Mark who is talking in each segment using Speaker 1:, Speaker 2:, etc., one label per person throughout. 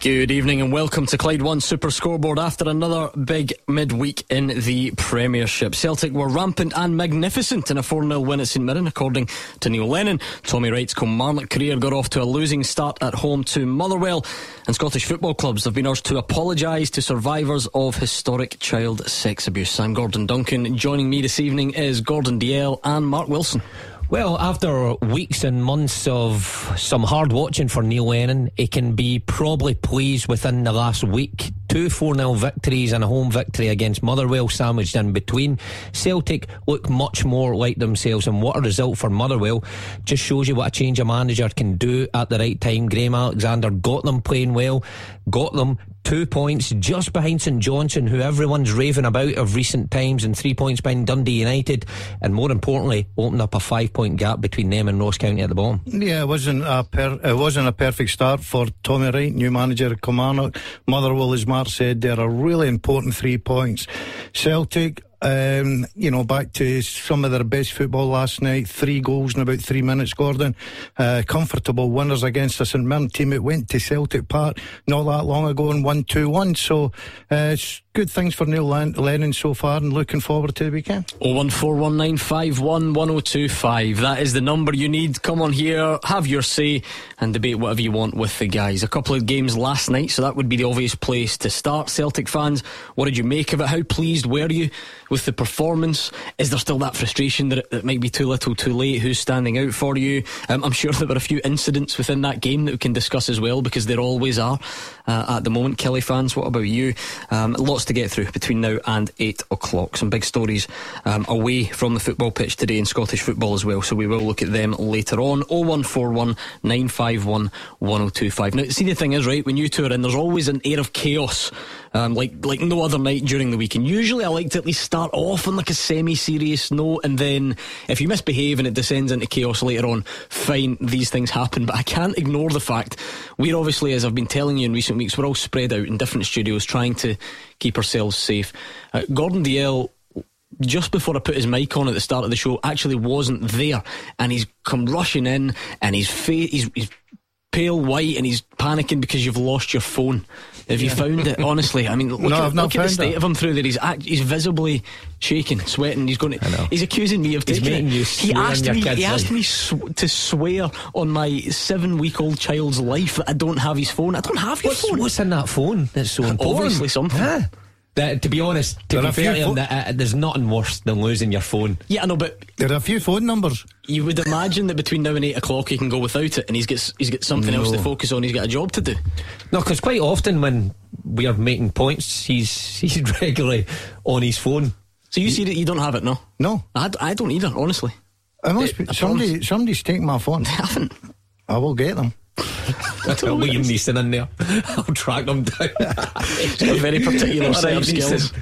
Speaker 1: Good evening and welcome to Clyde One Super Scoreboard after another big midweek in the Premiership. Celtic were rampant and magnificent in a 4 0 win at St Mirren, according to Neil Lennon. Tommy Wright's Kilmarnock career got off to a losing start at home to Motherwell, and Scottish football clubs have been urged to apologise to survivors of historic child sex abuse. I'm Gordon Duncan. Joining me this evening is Gordon Dalziel and Mark Wilson.
Speaker 2: Well, after weeks and months of some hard watching for Neil Lennon, he can be probably pleased within the last week. Two 4 0 victories and a home victory against Motherwell sandwiched in between. Celtic look much more like themselves, and what a result for Motherwell. Just shows you what a change of manager can do at the right time. Graham Alexander got them playing well, got them two points just behind St Johnstone, who everyone's raving about of recent times, and three points behind Dundee United, and more importantly, opened up a five point gap between them and Ross County at the bottom.
Speaker 3: Yeah, it wasn't a per- it wasn't a perfect start for Tommy Wright, new manager of Kilmarnock. Motherwell, as Mark said, they're a really important three points. Celtic um, you know, back to some of their best football last night. Three goals in about three minutes, Gordon. Uh, comfortable winners against the St Mirren team. It went to Celtic Park not that long ago and won 2 1. So uh, good things for Neil Lennon so far and looking forward to the weekend.
Speaker 1: 01419511025. That is the number you need. Come on here, have your say, and debate whatever you want with the guys. A couple of games last night, so that would be the obvious place to start. Celtic fans, what did you make of it? How pleased were you with the performance? Is there still that frustration that it, might be too little too late? Who's standing out for you? Um, I'm sure there were a few incidents within that game that we can discuss as well because there always are uh, at the moment. Killie fans, what about you? Um, lots to get through between now and 8 o'clock. Some big stories um, away from the football pitch today in Scottish football as well, so we will look at them later on. 0141 951 1025. Now, see, the thing is, right, when you two are in, there's always an air of chaos um, like like no other night during the week. And usually I like to at least start off on like a semi-serious note, and then if you misbehave and it descends into chaos later on, fine, these things happen. But I can't ignore the fact we're obviously, as I've been telling you in recent weeks, we're all spread out in different studios trying to keep ourselves safe. Uh, Gordon Dalziel just before I put his mic on at the start of the show, actually wasn't there, and he's come rushing in, and he's, he's pale white, and he's panicking because you've lost your phone. Have you found it? Honestly, I mean, look,
Speaker 3: no,
Speaker 1: at, look at the state
Speaker 3: it.
Speaker 1: of him through there. He's act, he's visibly shaking, sweating. He's going. To, he's accusing me of
Speaker 2: he's
Speaker 1: taking
Speaker 2: it.
Speaker 1: he asked me. He asked me sw- to swear on my seven-week-old child's life that I don't have his phone. I don't have your
Speaker 2: what's,
Speaker 1: phone.
Speaker 2: What's in that phone that's so important?
Speaker 1: Obviously something.
Speaker 2: Huh? That, to be honest, to
Speaker 3: There
Speaker 2: be fair
Speaker 3: few
Speaker 2: to him, that, uh, there's nothing worse than losing your phone.
Speaker 1: Yeah, I know, but
Speaker 3: There are a few phone numbers.
Speaker 1: you would imagine that between now and eight o'clock he can go without it, and he's got he's got something else to focus on. He's got a job to do.
Speaker 2: No, because quite often when we are making points, he's he's regularly on his phone.
Speaker 1: So you see that you don't have it, no?
Speaker 3: No,
Speaker 1: I, d- I don't either, honestly.
Speaker 3: I must be,
Speaker 1: I
Speaker 3: somebody. Somebody's taking my phone.
Speaker 1: I haven't.
Speaker 3: I will get them.
Speaker 2: Liam Neeson in there. I'll track them down.
Speaker 1: He's got a very particular set of skills.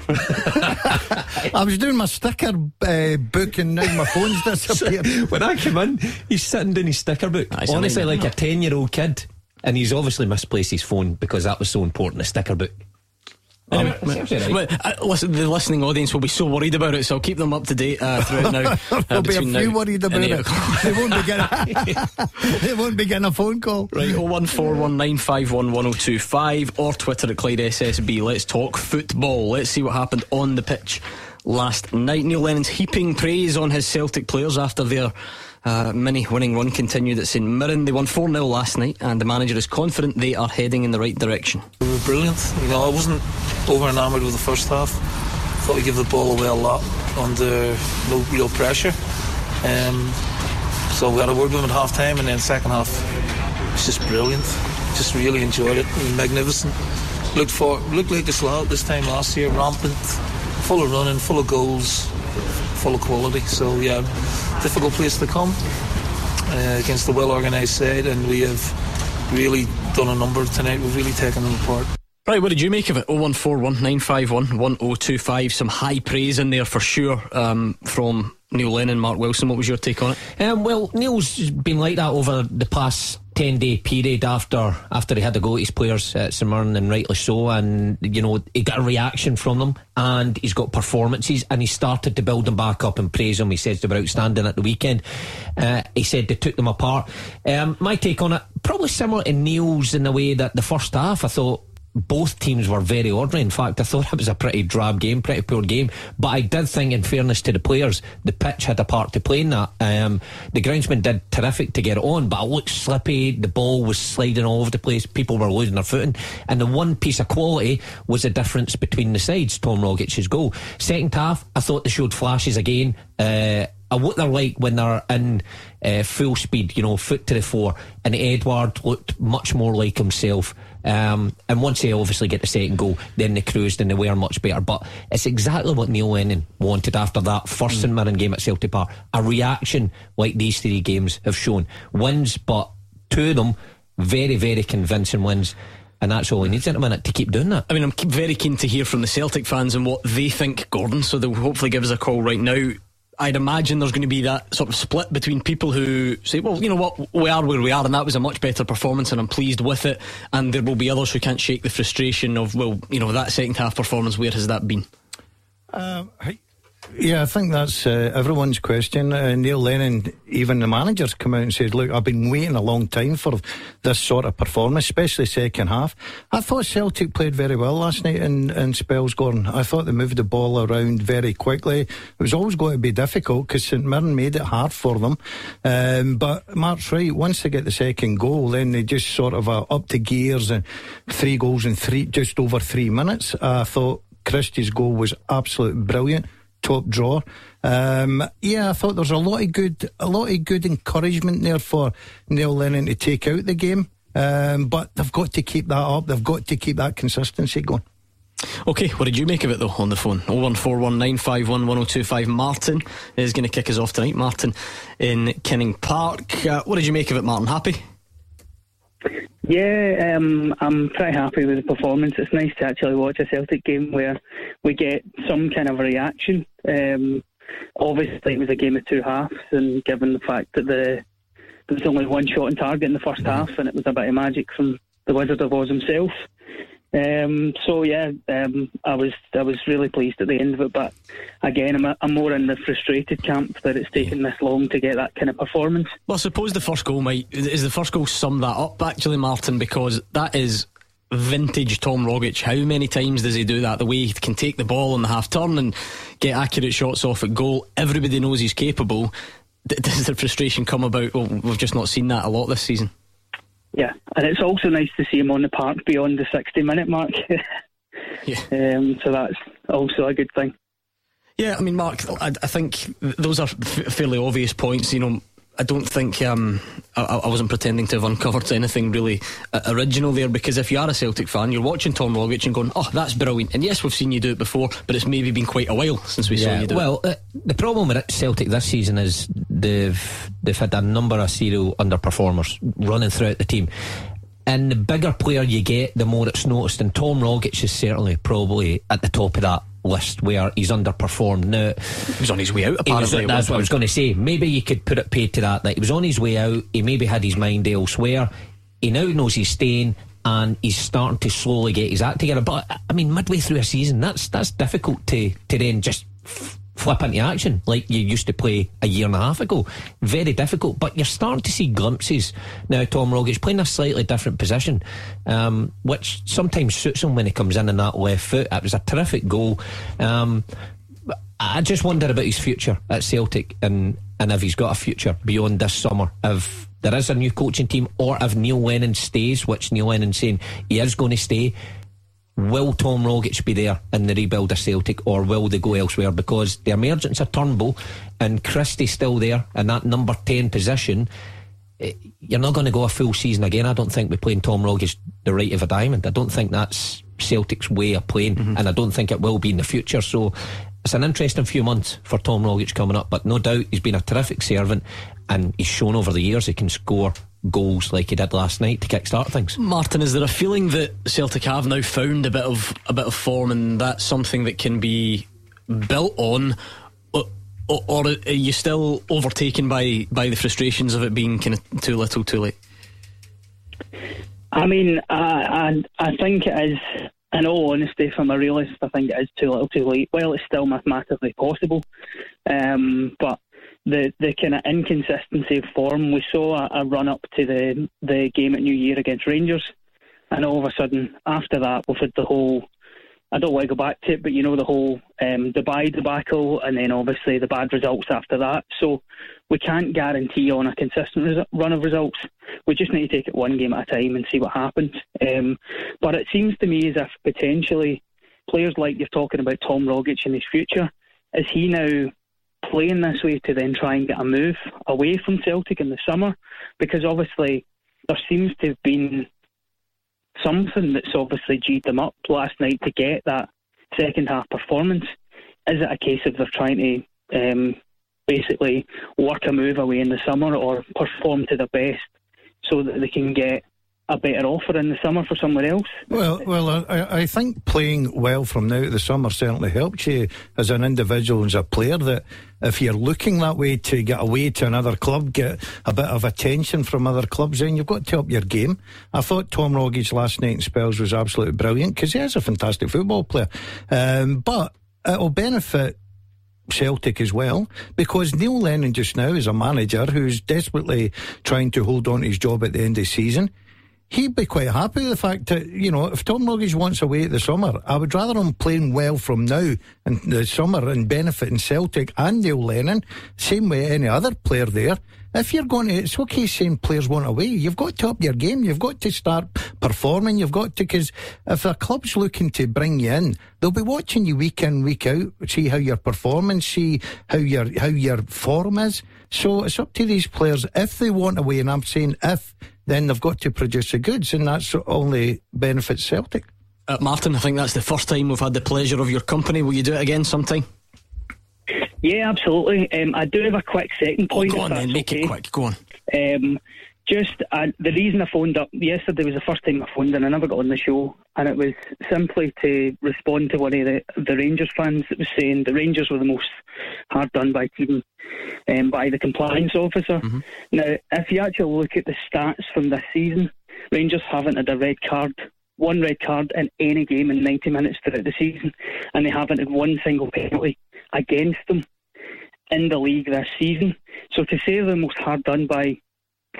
Speaker 3: I was doing my sticker uh, book and now my phone's disappeared.
Speaker 2: when I came in, he's sitting doing his sticker book.
Speaker 1: It's a
Speaker 2: Honestly,
Speaker 1: nightmare,
Speaker 2: like a 10 year old kid. And he's obviously misplaced his phone because that was so important, the sticker book. Um, actually
Speaker 1: uh, listen, the listening audience will be so worried about it, so I'll keep them up to date uh, throughout now. Uh,
Speaker 3: There'll be a few worried about it. they won't be getting. they won't be getting a phone call.
Speaker 1: Right, 01419511025 or Twitter at Clyde SSB. Let's talk football. Let's see what happened on the pitch last night. Neil Lennon's heaping praise on his Celtic players after their uh, mini winning run continued at St Mirren. They won 4 0 last night, and the manager is confident they are heading in the right direction.
Speaker 4: We were brilliant. You know, I wasn't over enamoured with the first half. Thought we gave the ball away a lot under no real pressure. Um, so we had a word with them at half time, and then second half was just brilliant. Just really enjoyed it. Magnificent. Looked for looked like this lot this time last year, rampant, full of running, full of goals, full of quality. So yeah, difficult place to come uh, against the well organised side, and we have really done a number tonight. We've really taken them apart.
Speaker 1: Right, what did you make of it? 01419511025. Some high praise in there for sure um, from Neil Lennon, Mark Wilson. What was your take on it?
Speaker 2: Um, well, Neil's been like that over the past ten day period after after he had to go at his players at St Mirren, and rightly so. And you know he got a reaction from them, and he's got performances, and he started to build them back up and praise them. He says they were outstanding at the weekend. Uh, he said they took them apart. Um, my take on it, probably similar to Neil's in the way that the first half, I thought both teams were very ordinary. In fact, I thought it was a pretty drab game, pretty poor game. But I did think, in fairness to the players, the pitch had a part to play in that. Um, the groundsman did terrific to get it on, but it looked slippy. The ball was sliding all over the place. People were losing their footing. And the one piece of quality was the difference between the sides, Tom Rogic's goal. Second half, I thought they showed flashes again. Uh, what they're like when they're in uh, full speed, you know, foot to the fore. And Edouard looked much more like himself. Um, and once they obviously get the second goal, then they cruised and they were much better. But it's exactly what Neil Lennon wanted after that first mm. Mirren game at Celtic Park. A reaction like these three games have shown. Wins, but two of them very, very convincing wins. And that's all he needs in a minute to keep doing that.
Speaker 1: I mean, I'm very keen to hear from the Celtic fans and what they think, Gordon. So they'll hopefully give us a call right now. I'd imagine there's going to be that sort of split between people who say, well, you know what, we are where we are, and that was a much better performance, and I'm pleased with it. And there will be others who can't shake the frustration of, well, you know, that second half performance, where has that been?
Speaker 3: Um, yeah, I think that's uh, everyone's question. Uh, Neil Lennon, even the managers, come out and said, "Look, I've been waiting a long time for this sort of performance, especially second half." I thought Celtic played very well last night in, in spells, Gordon. I thought they moved the ball around very quickly. It was always going to be difficult because St Mirren made it hard for them. Um, but Mark's right. Once they get the second goal, then they just sort of uh, up to gears and three goals in three, just over three minutes. I thought Christie's goal was absolutely brilliant top drawer. Um, yeah, I thought there was a lot of good, a lot of good encouragement there for Neil Lennon to take out the game. Um, but they've got to keep that up. They've got to keep that consistency going.
Speaker 1: Okay, what did you make of it though on the phone? 01419511025. Martin is going to kick us off tonight. Martin in Kinning Park. Uh, what did you make of it, Martin? Happy?
Speaker 5: Yeah, um, I'm pretty happy with the performance. It's nice to actually watch a Celtic game where we get some kind of a reaction. Um, obviously, it was a game of two halves, and given the fact that the there was only one shot on target in the first half, and it was a bit of magic from the Wizard of Oz himself. Um, so yeah, um, I was I was really pleased at the end of it, but again, I'm, I'm more in the frustrated camp that it's taken this long to get that kind of performance.
Speaker 1: Well, I suppose the first goal might is the first goal sum that up actually, Martin, because that is vintage Tom Rogic. How many times does he do that? The way he can take the ball on the half turn and get accurate shots off at goal. Everybody knows he's capable. Does the frustration come about? Well, we've just not seen that a lot this season.
Speaker 5: Yeah, and it's also nice to see him on the park beyond the 60 minute mark. yeah. Um, so that's also a good thing.
Speaker 1: Yeah, I mean, Mark, I, I think those are f- fairly obvious points. You know, I don't think um, I, I, wasn't pretending to have uncovered anything really uh, original there because if you are a Celtic fan, you're watching Tom Rogic and going, "Oh, that's brilliant." And yes, we've seen you do it before, but it's maybe been quite a while since we yeah, saw you do
Speaker 2: well,
Speaker 1: it. Well, uh,
Speaker 2: the problem with Celtic this season is they've they've had a number of serial underperformers running throughout the team. And the bigger player you get, the more it's noticed. And Tom Rogic is certainly probably at the top of that list where he's underperformed. Now
Speaker 1: he was on his way out. Apparently,
Speaker 2: was, that's what I was going to say. Maybe you could put it paid to that. That he was on his way out. He maybe had his mind elsewhere. He now knows he's staying. And he's starting to slowly get his act together. But I mean, midway through a season, that's that's difficult to to then just flip into action like you used to play a year and a half ago. Very difficult, but you're starting to see glimpses now. Tom Rogic playing a slightly different position, um, which sometimes suits him when he comes in in that left foot. It was a terrific goal. Um, I just wonder about his future at Celtic and and if he's got a future beyond this summer. If there is a new coaching team, or if Neil Lennon stays, which Neil Lennon's saying he is going to stay Will Tom Rogic be there in the rebuild of Celtic or will they go elsewhere? Because the emergence of Turnbull and Christie still there in that number 10 position, eh, you're not going to go a full season again. I don't think we're playing Tom Rogic the right of a diamond. I don't think that's Celtic's way of playing, mm-hmm. and I don't think it will be in the future. So it's an interesting few months for Tom Rogic coming up, but no doubt he's been a terrific servant and he's shown over the years he can score goals like he did last night to kickstart things.
Speaker 1: Martin, is there a feeling that Celtic have now found a bit of a bit of form, and that's something that can be built on, or, or are you still overtaken by by the frustrations of it being kind of too little, too late?
Speaker 5: I mean, I, I, I think it is in all honesty, if I'm a realist, I think it is too little too late. Well, it's still mathematically possible. Um, but the the kind of inconsistency of form, we saw a, a, run up to the, the game at New Year against Rangers. And all of a sudden, after that, we've had the whole I don't want to go back to it, but you know the whole um, Dubai debacle, and then obviously the bad results after that. So we can't guarantee on a consistent run of results. We just need to take it one game at a time and see what happens. Um, but it seems to me as if potentially players like you're talking about Tom Rogic in his future, is he now playing this way to then try and get a move away from Celtic in the summer? Because obviously there seems to have been something that's obviously G'd them up last night to get that second half performance. Is it a case of they're trying to um, basically work a move away in the summer or perform to their best so that they can get a better offer in the summer for somewhere else.
Speaker 3: Well, well, I, I think playing well from now to the summer certainly helps you as an individual and as a player. That if you're looking that way to get away to another club, get a bit of attention from other clubs, then you've got to up your game. I thought Tom Rogic last night in spells was absolutely brilliant because he is a fantastic football player. Um, but it'll benefit Celtic as well, because Neil Lennon just now is a manager who's desperately trying to hold on to his job at the end of the season he'd be quite happy with the fact that, you know, if Tom Rogic wants away at the summer, I would rather him playing well from now in the summer and benefiting Celtic and Neil Lennon, same way any other player there. If you're going to, it's okay saying players want away. You've got to up your game. You've got to start performing. You've got to, because if a club's looking to bring you in, they'll be watching you week in, week out, see how you're performing, see how your, how your form is. So it's up to these players if they want away, and I'm saying if then they've got to produce the goods, and that's only benefits Celtic.
Speaker 1: Uh, Martin, I think that's the first time we've had the pleasure of your company. Will you do it again sometime?
Speaker 5: Yeah, absolutely. Um, I do have a quick second point.
Speaker 1: Oh, go on then, make okay. it quick. Go on.
Speaker 5: Um, just uh, the reason I phoned up yesterday was the first time I phoned and I never got on the show, and it was simply to respond to one of the, the Rangers fans that was saying the Rangers were the most hard done by team um, by the compliance officer. Mm-hmm. Now, if you actually look at the stats from this season, Rangers haven't had a red card, one red card in any game in 90 minutes throughout the season, and they haven't had one single penalty against them in the league this season. So to say they're the most hard done by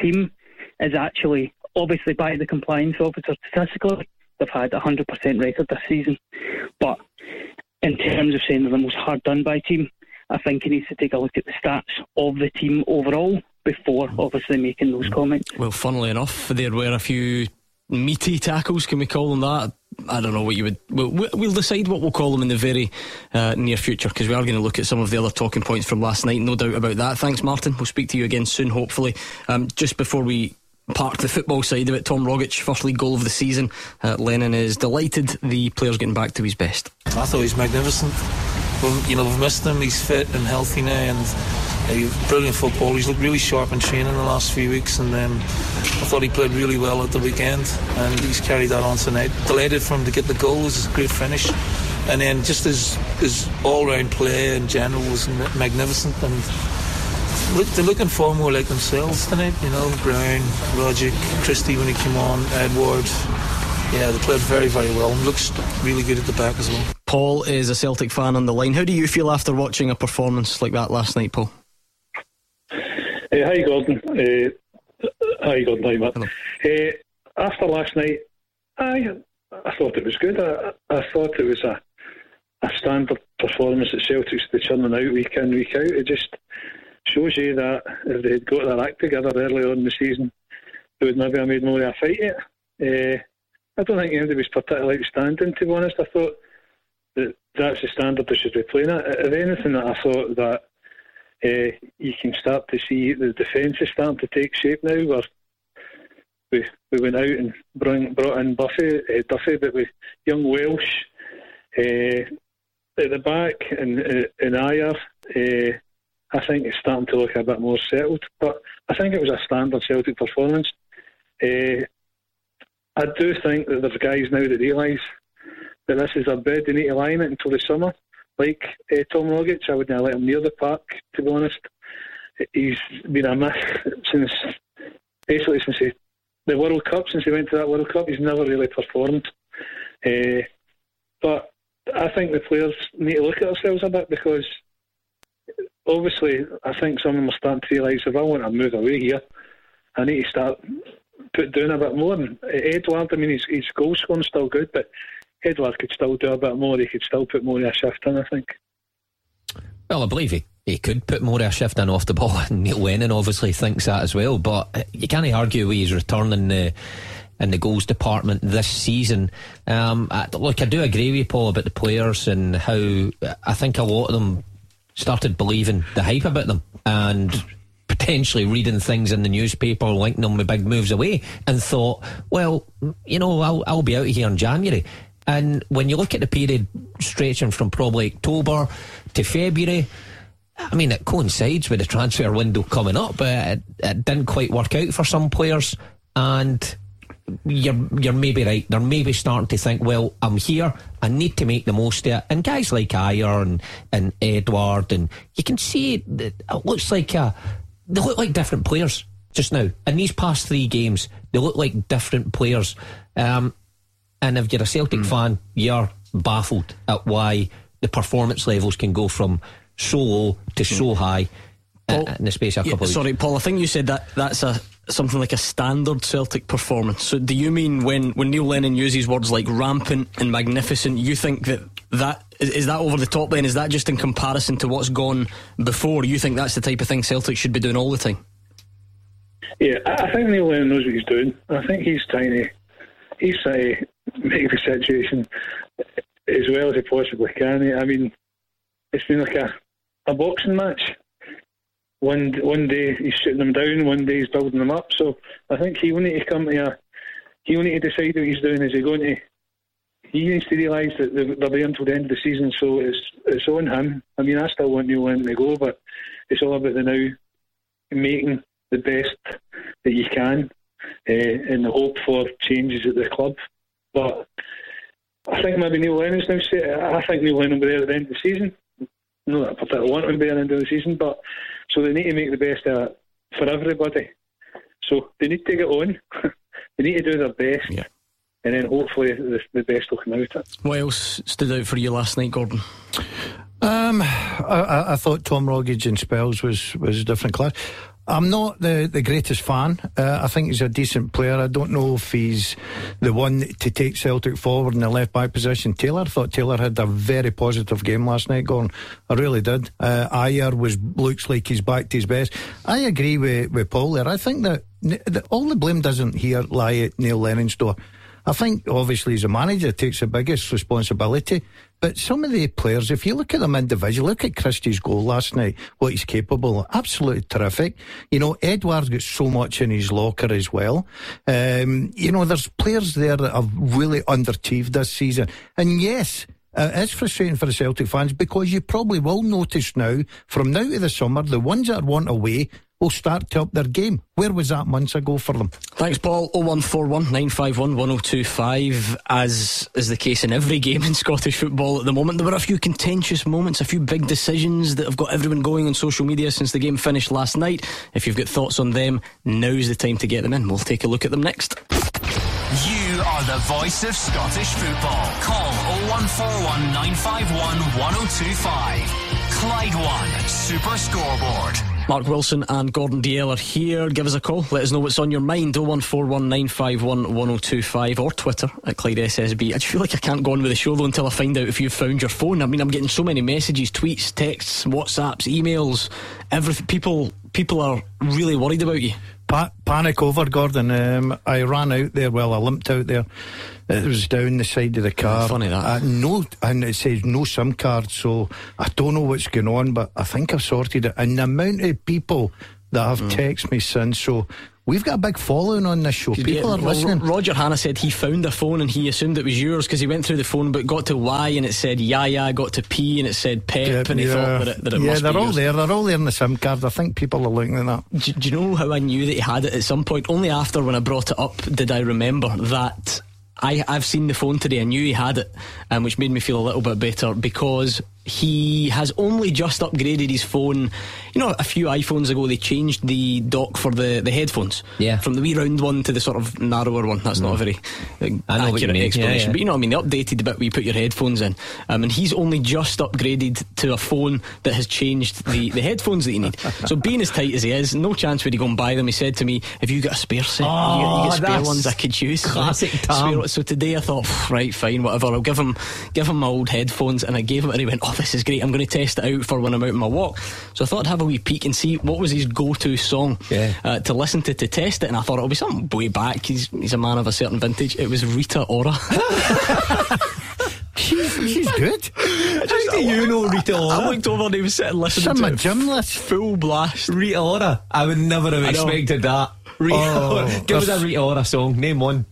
Speaker 5: team is actually obviously by the compliance officer statistically they've had a 100% record this season. But in terms of saying they're the most hard done by team, I think he needs to take a look at the stats of the team overall before obviously making those comments.
Speaker 1: Well, funnily enough, there were a few meaty tackles, can we call them that? I don't know what you would. We'll, we'll decide what we'll call them in the very uh, near future because we are going to look at some of the other talking points from last night. No doubt about that. Thanks, Martin. We'll speak to you again soon, hopefully. Um, just before we park the football side of it. Tom Rogic, first league goal of the season. Uh, Lennon is delighted the player's getting back to his best.
Speaker 4: I thought he was magnificent. you know, we've missed him. He's fit and healthy now, and uh, brilliant football. He's looked really sharp in training the last few weeks, and um, I thought he played really well at the weekend, and he's carried that on tonight. Delighted for him to get the goal. It was a great finish. And then just his, his all-round play in general was magnificent, and look, they're looking far more like themselves tonight. You know, Brown, Rogic, Christie when he came on, Edouard. Yeah, they played very, very well and looks really good at the back as well.
Speaker 1: Paul is a Celtic fan on the line. How do you feel after watching a performance like that last night, Paul?
Speaker 6: Uh, hi, Gordon. Uh, hi, Gordon. Hi, Matt. Uh, after last night, I I thought it was good. I, I thought it was a a standard performance at Celtics to churning out week in, week out. It just shows you that if they had got their act together early on in the season, they would maybe have made more of a fight yet. Uh, I don't think anybody was particularly outstanding, to be honest. I thought that that's the standard they should be playing at. If anything, that I thought that uh, you can start to see the defence is starting to take shape now. Where we we went out and bring, brought in Buffy, uh, Duffy, but with young Welsh uh, at the back and uh, and Ajer. I think it's starting to look a bit more settled. But I think it was a standard Celtic performance. Uh, I do think that there's guys now that realise that this is a bed. They need to line it until the summer. Like uh, Tom Rogic, I wouldn't let him near the park, to be honest. He's been a myth since basically since he the World Cup since he went to that World Cup. He's never really performed. Uh, but I think the players need to look at themselves a bit because obviously I think some of them are starting to realise if I want to move away here, I need to start put down a bit more. And Edouard, I mean, his, his goal scoring still good, but Edouard could still do a bit more. He could still put more of a shift in, I think.
Speaker 2: Well, I believe he, he could put more of a shift in off the ball, Neil Lennon obviously thinks that as well. But you can't argue with his return in the in the goals department this season. Um, I, look, I do agree with Paul, about the players and how I think a lot of them started believing the hype about them and potentially reading things in the newspaper, linking them with big moves away, and thought, well, you know, I'll, I'll be out of here in January. And when you look at the period stretching from probably October to February, I mean, it coincides with the transfer window coming up, but it, it didn't quite work out for some players. And you're you're maybe right. They're maybe starting to think, well, I'm here. I need to make the most of it. And guys like Ajer and, and Edouard, and you can see it, it looks like a, they look like different players just now. In these past three games, they look like different players. Um, and if you're a Celtic mm. fan, you're baffled at why the performance levels can go from so low to so high Paul, in the space of a couple
Speaker 1: yeah,
Speaker 2: of
Speaker 1: Sorry, Paul, I think you said that that's a something like a standard Celtic performance. So do you mean when, when Neil Lennon uses words like rampant and magnificent, you think that that is, is that over the top then? Is that just in comparison to what's gone before? You think that's the type of thing Celtic should be doing all the time?
Speaker 6: Yeah, I think Neil Lennon knows what he's doing. I think he's trying to he's trying to make the situation as well as he possibly can. I mean, it's been like a, a boxing match. One one day he's shooting them down, one day he's building them up. So I think he will need to come to a he will need to decide what he's doing. Is he going to? He needs to realise that they'll be until the end of the season, so it's it's on him. I mean, I still want Neil Lennon to go, but it's all about the now making the best that you can uh, in the hope for changes at the club. But I think maybe Neil Lennon's now I think Neil Lennon will be there at the end of the season. No, I particularly want him to be at the end of the season, but so they need to make the best of it for everybody. So they need to get on. they need to do their best. Yeah. And then hopefully the, the best will come out of it.
Speaker 1: What else stood out for you last night, Gordon?
Speaker 3: Um, I, I, thought Tom Rogic in spells was was a different class. I'm not the, the greatest fan. Uh, I think he's a decent player. I don't know if he's the one to take Celtic forward in the left back position. Taylor thought Taylor had a very positive game last night. Going, I really did. Uh, Ajer was looks like he's back to his best. I agree with with Paul there. I think that, that all the blame doesn't here lie at Neil Lennon's door. I think obviously as a manager takes the biggest responsibility. But some of the players, if you look at them individually, look at Christie's goal last night, what he's capable of. Absolutely terrific. You know, Edouard's got so much in his locker as well. Um, you know, there's players there that have really underachieved this season. And yes, uh, it's frustrating for the Celtic fans because you probably will notice now, from now to the summer, the ones that want away will start to up their game. Where was that months ago for them?
Speaker 1: Thanks, Paul. 0141 951 1025. As is the case in every game in Scottish football at the moment, there were a few contentious moments, a few big decisions that have got everyone going on social media since the game finished last night. If you've got thoughts on them, now's the time to get them in. We'll take a look at them next.
Speaker 7: You are the voice of Scottish football. Call 0141 951 1025. Clyde One Super Scoreboard.
Speaker 1: Mark Wilson and Gordon Dalziel are here. Give us a call. Let us know what's on your mind. 01419511025 or Twitter at Clyde SSB. I just feel like I can't go on with the show though until I find out if you've found your phone. I mean, I'm getting so many messages, tweets, texts, WhatsApps, emails. Everything. People, people are really worried about you.
Speaker 3: Pa- panic over, Gordon. Um, I ran out there. Well, I limped out there. It was down the side of the car.
Speaker 1: Funny that. Uh,
Speaker 3: no, and it says no SIM card, so I don't know what's going on, but I think I've sorted it. And the amount of people that have mm. texted me since, so We've got a big following on this show. People yeah, are listening.
Speaker 1: Roger Hanna said he found a phone and he assumed it was yours because he went through the phone but got to Y and it said Yaya, got to P and it said Pep yeah, and he yeah. thought that it, that it
Speaker 3: yeah, they're all
Speaker 1: yours.
Speaker 3: there. They're all there in the SIM card. I think people are looking at that.
Speaker 1: Do, do you know how I knew that he had it at some point? Only after when I brought it up did I remember that I, I've seen the phone today. I knew he had it, um, which made me feel a little bit better because he has only just upgraded his phone. You know, a few iPhones ago they changed the dock for the, the headphones.
Speaker 2: Yeah.
Speaker 1: From the wee round one to the sort of narrower one. That's not a very uh,
Speaker 2: I know what you
Speaker 1: accurate explanation.
Speaker 2: Yeah, yeah.
Speaker 1: But you know what I mean? They updated the bit where you put your headphones in. Um, and he's only just upgraded to a phone that has changed the, the headphones that you need. so being as tight as he is, no chance would he go and buy them. He said to me, Have you got a spare set? you, got, you got
Speaker 2: Oh,
Speaker 1: spare ones I could use?
Speaker 2: classic Tom.
Speaker 1: So today I thought, right, fine, whatever. I'll give him give him my old headphones, and I gave him, and he went, "Oh, this is great. I'm going to test it out for when I'm out on my walk." So I thought I'd have a wee peek and see what was his go-to song
Speaker 2: Yeah.
Speaker 1: uh, to listen to to test it, and I thought it'll be something way back. He's he's a man of a certain vintage. It was Rita Ora.
Speaker 3: She's, she's good.
Speaker 2: How do you know Rita
Speaker 1: I
Speaker 2: Ora?
Speaker 1: looked over and he was sitting listening
Speaker 3: Some
Speaker 1: to
Speaker 3: my
Speaker 1: it
Speaker 3: gym list.
Speaker 1: full blast.
Speaker 2: Rita Ora. I would never have expected that. Rita
Speaker 3: Oh,
Speaker 2: Ora. Give us a Rita Ora song. Name one.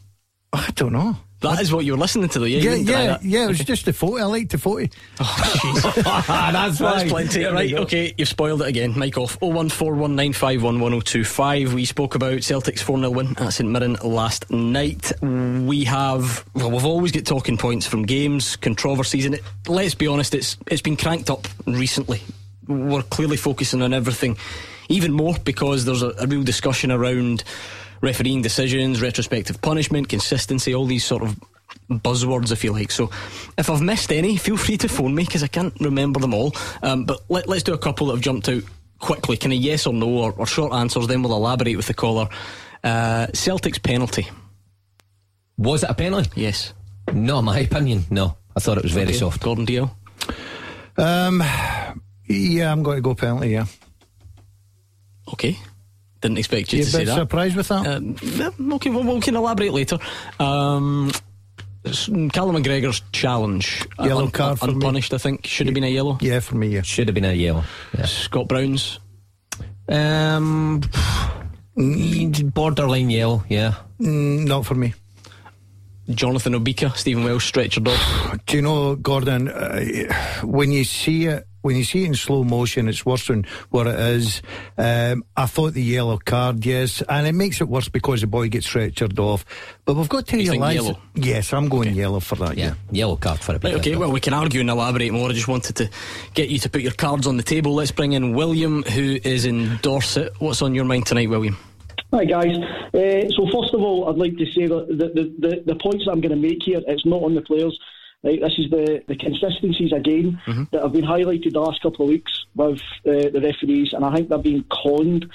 Speaker 3: I don't know.
Speaker 1: That is what you were listening to, though. Yeah,
Speaker 3: Yeah, yeah, yeah. It was just the forty. I liked the forty.
Speaker 2: Oh, That's why.
Speaker 1: That's plenty.
Speaker 2: There
Speaker 1: Right, okay, you've spoiled it again. Mike off. 01419511025. We spoke about Celtic's 4 0 win at St Mirren last night. We have, well, we've always got talking points from games, controversies, and it, let's be honest, it's it's been cranked up recently. We're clearly focusing on everything even more because there's a, a real discussion around refereeing decisions, retrospective punishment, consistency, all these sort of buzzwords, if you like. So, if I've missed any, feel free to phone me because I can't remember them all. Um, but let, us do a couple that have jumped out quickly, kind of yes or no, or, or short answers. Then we'll elaborate with the caller. Uh, Celtic's penalty,
Speaker 2: Was it a penalty?
Speaker 1: yes.
Speaker 2: No, my opinion. No. I thought it was very
Speaker 1: Okay,
Speaker 2: soft.
Speaker 1: Gordon Dalziel.
Speaker 3: Um, yeah, I'm going to go penalty. Yeah,
Speaker 1: Okay. Didn't expect you
Speaker 3: you
Speaker 1: to
Speaker 3: a
Speaker 1: say that.
Speaker 3: surprised with that?
Speaker 1: Um, yeah, okay, well, we can elaborate later. Um, s- Callum McGregor's challenge, uh,
Speaker 3: Yellow card for me.
Speaker 1: unpunished. I think should have been a yellow.
Speaker 3: yeah, for me. Yeah.
Speaker 2: Should have been a yellow. Yeah.
Speaker 1: Scott Brown's
Speaker 2: Um, borderline yellow. Yeah.
Speaker 3: Mm, not for me.
Speaker 1: Jonathan Obika, Stephen Welsh stretchered off.
Speaker 3: Do you know, Gordon? Uh, when you see it, when you see it in slow motion, it's worse than what it is. Um, I thought the yellow card, yes, and it makes it worse because the boy gets stretchered off. But we've got to
Speaker 1: You think
Speaker 3: realise.
Speaker 1: yellow?
Speaker 3: Yes, I'm going yellow for that.
Speaker 2: Yeah.
Speaker 3: Yeah.
Speaker 2: Yellow card for a bit.
Speaker 1: Right, okay, well, we can argue and elaborate more. I just wanted to get you to put your cards on the table. Let's bring in William, who is in Dorset. What's on your mind tonight, William?
Speaker 8: Hi guys. Uh, so first of all, I'd like to say that the, the, the, the points that I'm going to make here, it's not on the players. Right, this is the, the consistencies again that have been highlighted the last couple of weeks with uh, the referees, and I think they're being conned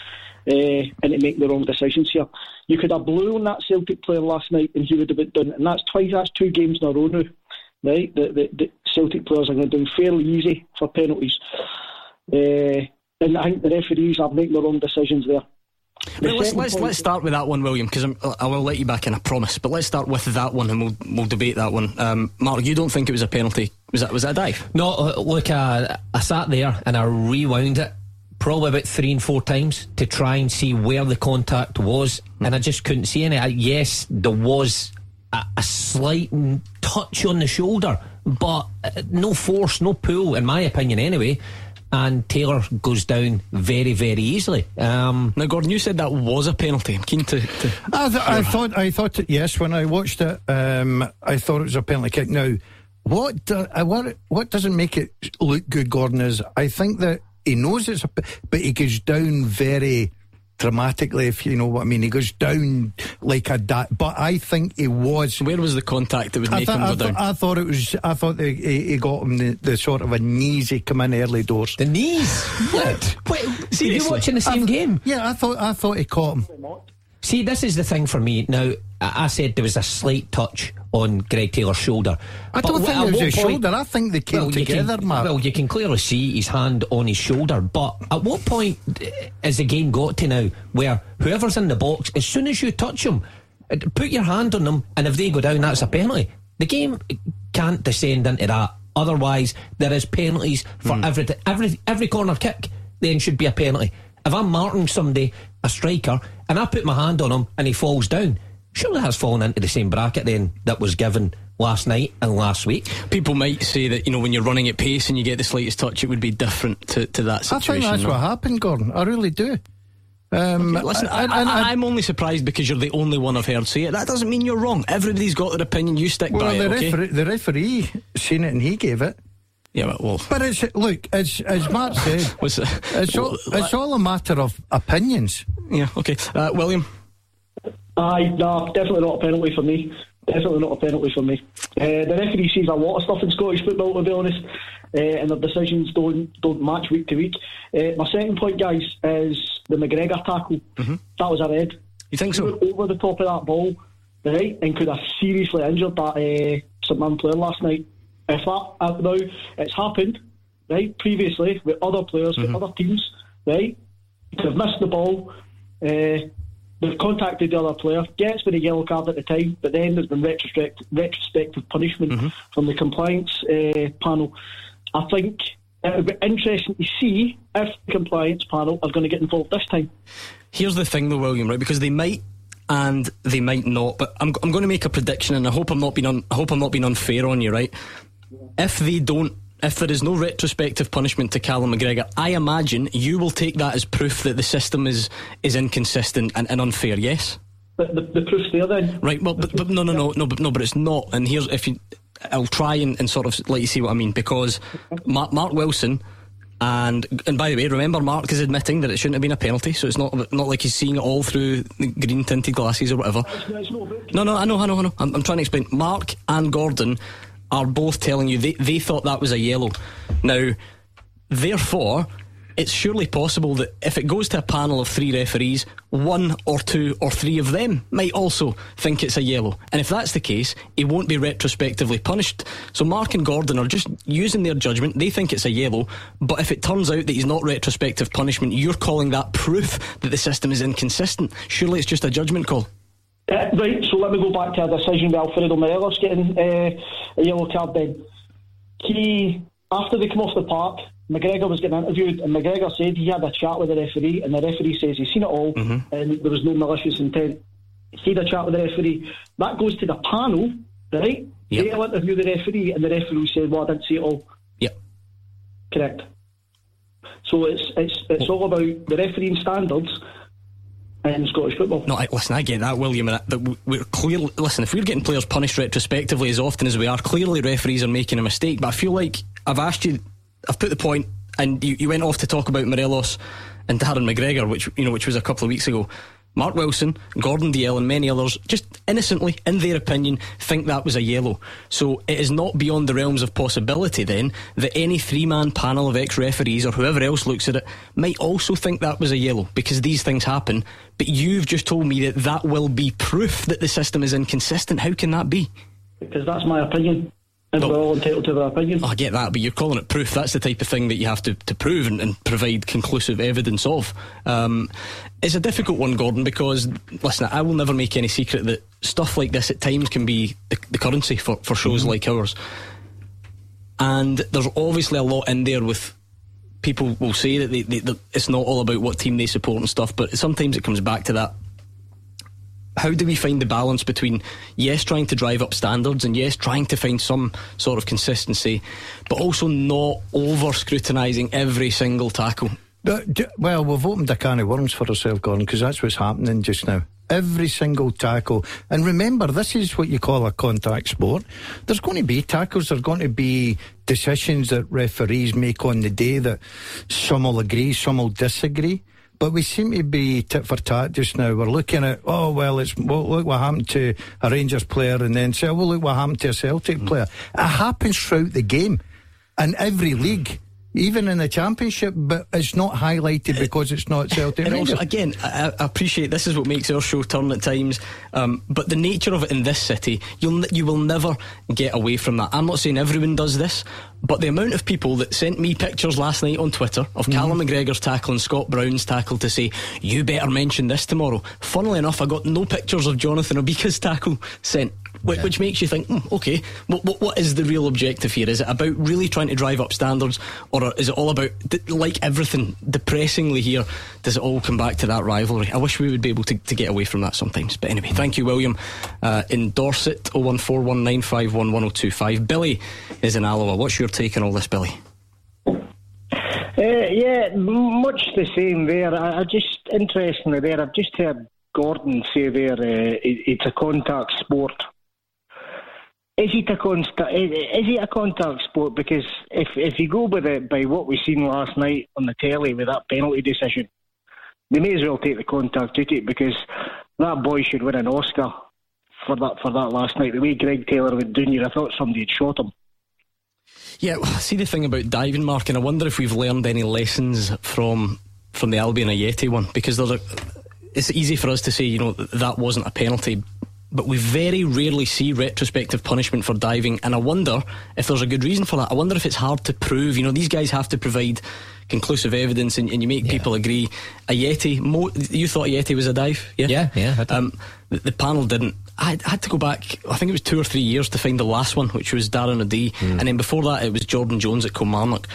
Speaker 8: uh, into making the wrong decisions here. You could have blew on that Celtic player last night, and he would have been done. And that's twice. That's two games in a row now. Right, the, the, the Celtic players are going to do fairly easy for penalties, uh, and I think the referees are making the wrong decisions there. The
Speaker 1: Right, let's let's let's start with that one, William, because I will let you back in, I promise. But let's start with that one, and we'll we'll debate that one. Um, Mark, you don't think it was a penalty? Was that was that a dive?
Speaker 2: No, uh, look, I, I sat there and I rewound it probably about three and four times to try and see where the contact was, and I just couldn't see any. I, yes, there was a, a slight touch on the shoulder, but uh, no force, no pull, in my opinion, anyway. And Taylor goes down very, very easily. Um,
Speaker 1: Now, Gordon, you said that was a penalty. I'm keen to. to
Speaker 3: I, th- I thought. I thought. It, yes, when I watched it, um, I thought it was a penalty kick. Now, what do, uh, what what doesn't make it look good, Gordon, is I think that he knows it's a, pe- but he goes down very dramatically, if you know what I mean. He goes down like a da- but I think he was.
Speaker 1: where was the contact that would
Speaker 3: I,
Speaker 1: make
Speaker 3: thought-
Speaker 1: him
Speaker 3: I,
Speaker 1: go
Speaker 3: thought-
Speaker 1: down?
Speaker 3: I thought it was. I thought they, he, he got him the, the sort of a knees. He come in early doors.
Speaker 2: the knees. What? Wait, were you
Speaker 1: Seriously?
Speaker 2: watching the same game?
Speaker 3: Yeah, I thought. I thought he caught him.
Speaker 2: See, this is the thing for me. Now, I said there was a slight touch on Greg Taylor's shoulder.
Speaker 3: I
Speaker 2: But
Speaker 3: don't think it was his
Speaker 2: point-
Speaker 3: shoulder. I think they came
Speaker 2: you
Speaker 3: together,
Speaker 2: can,
Speaker 3: Mark.
Speaker 2: Well, you can clearly see his hand on his shoulder. But at what point has the game got to now where whoever's in the box, as soon as you touch them, put your hand on them, and if they go down, that's a penalty. The game can't descend into that. Otherwise, there is penalties for
Speaker 3: Hmm.
Speaker 2: every every every corner kick. Then should be a penalty. If I'm marking somebody, a striker, and I put my hand on him and he falls down, surely that's fallen into the same bracket then that was given last night and last week.
Speaker 1: People might say that you know when you're running at pace and you get the slightest touch, it would be different to, to that situation.
Speaker 3: I think that's
Speaker 1: no?
Speaker 3: what happened, Gordon. I really do. Um,
Speaker 1: Listen, I,
Speaker 3: and- and-
Speaker 1: I, am only surprised because you're the only one I've heard say it. That doesn't mean you're wrong. Everybody's got their opinion. You stick
Speaker 3: well,
Speaker 1: by
Speaker 3: the,
Speaker 1: it, okay?
Speaker 3: referee, the referee seen it and he gave it.
Speaker 1: Yeah, but well,
Speaker 3: But it's look, as as Mark said,
Speaker 1: was it?
Speaker 3: it's all it's all a matter of opinions.
Speaker 1: Yeah, okay. Uh, William,
Speaker 8: Aye, nah, definitely not a penalty for me. Definitely not a penalty for me. Uh, the referee sees a lot of stuff in Scottish football, to be honest, uh, and their decisions don't don't match week to week. Uh, my second point, guys, is the McGregor tackle. That was a red.
Speaker 1: you think so?
Speaker 8: over the top of that ball, right, and could have seriously injured that uh, St Man player last night. If that uh, now it's happened, right, previously with other players, with other teams, right, have missed the ball. Uh, they've contacted the other player, gets with a yellow card at the time, but then there's been retrospect, retrospective punishment from the compliance uh, panel. I think it would be interesting to see if the compliance panel are going to get involved this time.
Speaker 1: Here's the thing, though, William, right? Because they might and they might not. But I'm, I'm going to make a prediction, and I hope I'm not being un, I hope I'm not being unfair on you, right? If they don't, if there is no retrospective punishment to Callum McGregor, I imagine you will take that as proof that the system is is inconsistent and, and unfair. Yes,
Speaker 8: The, the, the proof's there then.
Speaker 1: right. Well, but, but no, no, no, no, but no, but it's not. And here's if you, I'll try and, and sort of let you see what I mean because Mark, Mark Wilson. And and by the way, remember Mark is admitting that it shouldn't have been a penalty, so it's not not like he's seeing it all through green tinted glasses or whatever.
Speaker 8: It's, it's not about
Speaker 1: No, no, I know, I know, I know. I'm, I'm trying to explain. Mark and Gordon are both telling you they, they thought that was a yellow. Now, therefore, it's surely possible that if it goes to a panel of three referees, one or two or three of them might also think it's a yellow. And if that's the case, he won't be retrospectively punished. So Mark and Gordon are just using their judgment. They think it's a yellow. But if it turns out that he's not retrospective punishment, you're calling that proof that the system is inconsistent. Surely it's just a judgment call.
Speaker 8: Uh, right, so let me go back to a decision with Alfredo Morelos getting uh, a yellow card then. He, after they come off the park, McGregor was getting interviewed and McGregor said he had a chat with the referee and the referee says he's seen it all and there was no malicious intent. He had a chat with the referee. That goes to the panel, right?
Speaker 1: Yep.
Speaker 8: They'll interview the referee and the referee said, well, I didn't see it all.
Speaker 1: Yep.
Speaker 8: Correct. So it's it's it's all about the refereeing standards in Scottish football.
Speaker 1: No, I, listen, I get that, William. That we- we're clearly listen. If we're getting players punished retrospectively as often as we are, clearly referees are making a mistake. But I feel like I've asked you, I've put the point, and you, you went off to talk about Morelos and Darren McGregor, which you know, which was a couple of weeks ago. Mark Wilson, Gordon Dalziel, and many others, just innocently, in their opinion, think that was a yellow. So it is not beyond the realms of possibility then that any three man panel of ex referees or whoever else looks at it might also think that was a yellow because these things happen. But you've just told me that that will be proof that the system is inconsistent. How can that be?
Speaker 8: Because that's my opinion. And
Speaker 1: No.
Speaker 8: we're all entitled to their opinion.
Speaker 1: Oh, I get that, but you're calling it proof. That's the type of thing that you have to, to prove and, and provide conclusive evidence of. Um, it's a difficult one, Gordon, because, listen, I will never make any secret that stuff like this at times can be the, the currency for, for shows like ours. And there's obviously a lot in there with people will say that, they, they, that it's not all about what team they support and stuff, but sometimes it comes back to that how do we find the balance between yes trying to drive up standards and yes trying to find some sort of consistency but also not over scrutinising every single tackle
Speaker 3: well, we've opened a can of worms for ourselves, Gordon, because that's what's happening just now. Every single tackle. And remember, this is what you call a contact sport. There's going to be tackles, there's going to be decisions that referees make on the day that some will agree, some will disagree. But we seem to be tit for tat just now. We're looking at, oh, well, it's well, look what happened to a Rangers player, and then say, oh, well, look what happened to a Celtic player. It happens throughout the game in every league. Even in the championship, but it's not highlighted because it's not Celtic.
Speaker 1: and also again I, I appreciate this is what makes our show turn at times um, but the nature of it in this city you'll you will never get away from that. I'm not saying everyone does this but the amount of people that sent me pictures last night on Twitter of Callum McGregor's tackle and Scott Brown's tackle to say you better mention this tomorrow. Funnily enough I got no pictures of Jonathan Obika's tackle sent which, which makes you think, hmm, okay, what, what, what is the real objective here? Is it about really trying to drive up standards, or is it all about, like everything, depressingly here, does it all come back to that rivalry? I wish we would be able to, to get away from that sometimes. But anyway, thank you, William. Uh, in Dorset, 01419511025. Billy is in Alloa. What's your take on all this, Billy?
Speaker 9: Uh, yeah, much the same there. I, I just interestingly there. I've just heard Gordon say there uh, it, it's a contact sport. Is it a contact? Is it a contact sport? Because if if you go by the by what we seen last night on the telly with that penalty decision, they may as well take the contact duty because that boy should win an Oscar for that for that last night. The way Greg Taylor would do you, I thought somebody had shot him.
Speaker 1: Yeah, see the thing about diving, Mark, and I wonder if we've learned any lessons from from the Albian Ajeti one because there's a. It's easy for us to say, you know, that wasn't a penalty, but we very rarely see retrospective punishment for diving, and I wonder if there's a good reason for that. I wonder if it's hard to prove. You know, these guys have to provide conclusive evidence, and, and you make yeah. people agree. Ajeti, Mo, you thought Ajeti was a dive,
Speaker 2: yeah, yeah, yeah.
Speaker 1: Um, the, the, panel didn't. I had to go back. I think it was two or three years to find the last one, which was Darren O'Dea, mm. and then before that it was Jordan Jones at Kilmarnock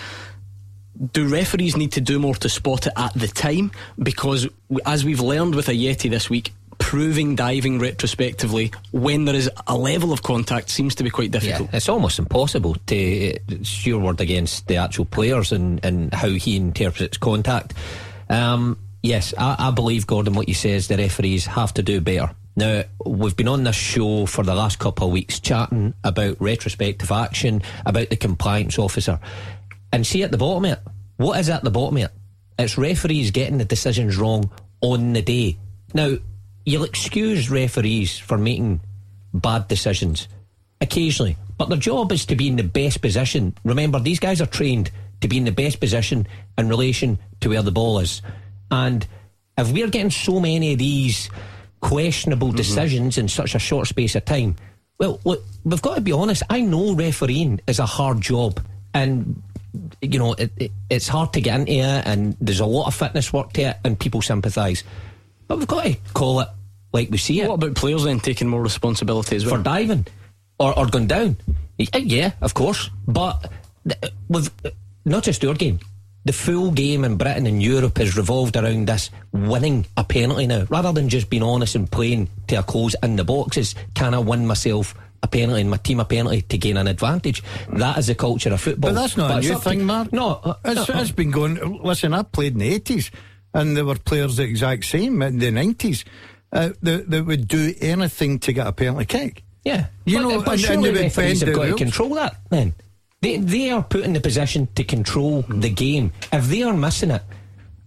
Speaker 1: do referees need to do more to spot it at the time? Because as we've learned with Ajeti this week, proving diving retrospectively when there is a level of contact seems to be quite difficult.
Speaker 2: Yeah, it's almost impossible to it's your word against the actual players and, and how he interprets contact. Um, yes, I, I believe Gordon what you say is the referees have to do better. Now, we've been on this show for the last couple of weeks chatting about retrospective action, about the compliance officer. And see at the bottom of it, what is at the bottom of it? It's referees getting the decisions wrong on the day. Now, you'll excuse referees for making bad decisions occasionally, but their job is to be in the best position. Remember, these guys are trained to be in the best position in relation to where the ball is. And if we're getting so many of these questionable mm-hmm. decisions in such a short space of time, well, look, we've got to be honest. I know refereeing is a hard job, and you know, it, it, it's hard to get into it, and there's a lot of fitness work to it, and people sympathise. But we've got to call it like we see it.
Speaker 1: What about players then taking more responsibility as well?
Speaker 2: For diving or, or going down? Eh, yeah, of course. But with not just our game, the full game in Britain and Europe has revolved around this winning a penalty now, rather than just being honest and playing to a close in the boxes. Can I win myself? a penalty and my team a penalty to gain an advantage. That is the culture of football.
Speaker 3: But that's not but a new thing, Mark.
Speaker 2: No,
Speaker 3: uh, it's, no, it's been going. Listen, I played in the eighties, and there were players the exact same in the nineties uh, that, that would do anything to get a penalty kick.
Speaker 2: Yeah,
Speaker 3: you but, know,
Speaker 2: but
Speaker 3: and,
Speaker 2: surely and referees have got rules. to control that. Then they they are put in the position to control mm. the game. If they are missing it,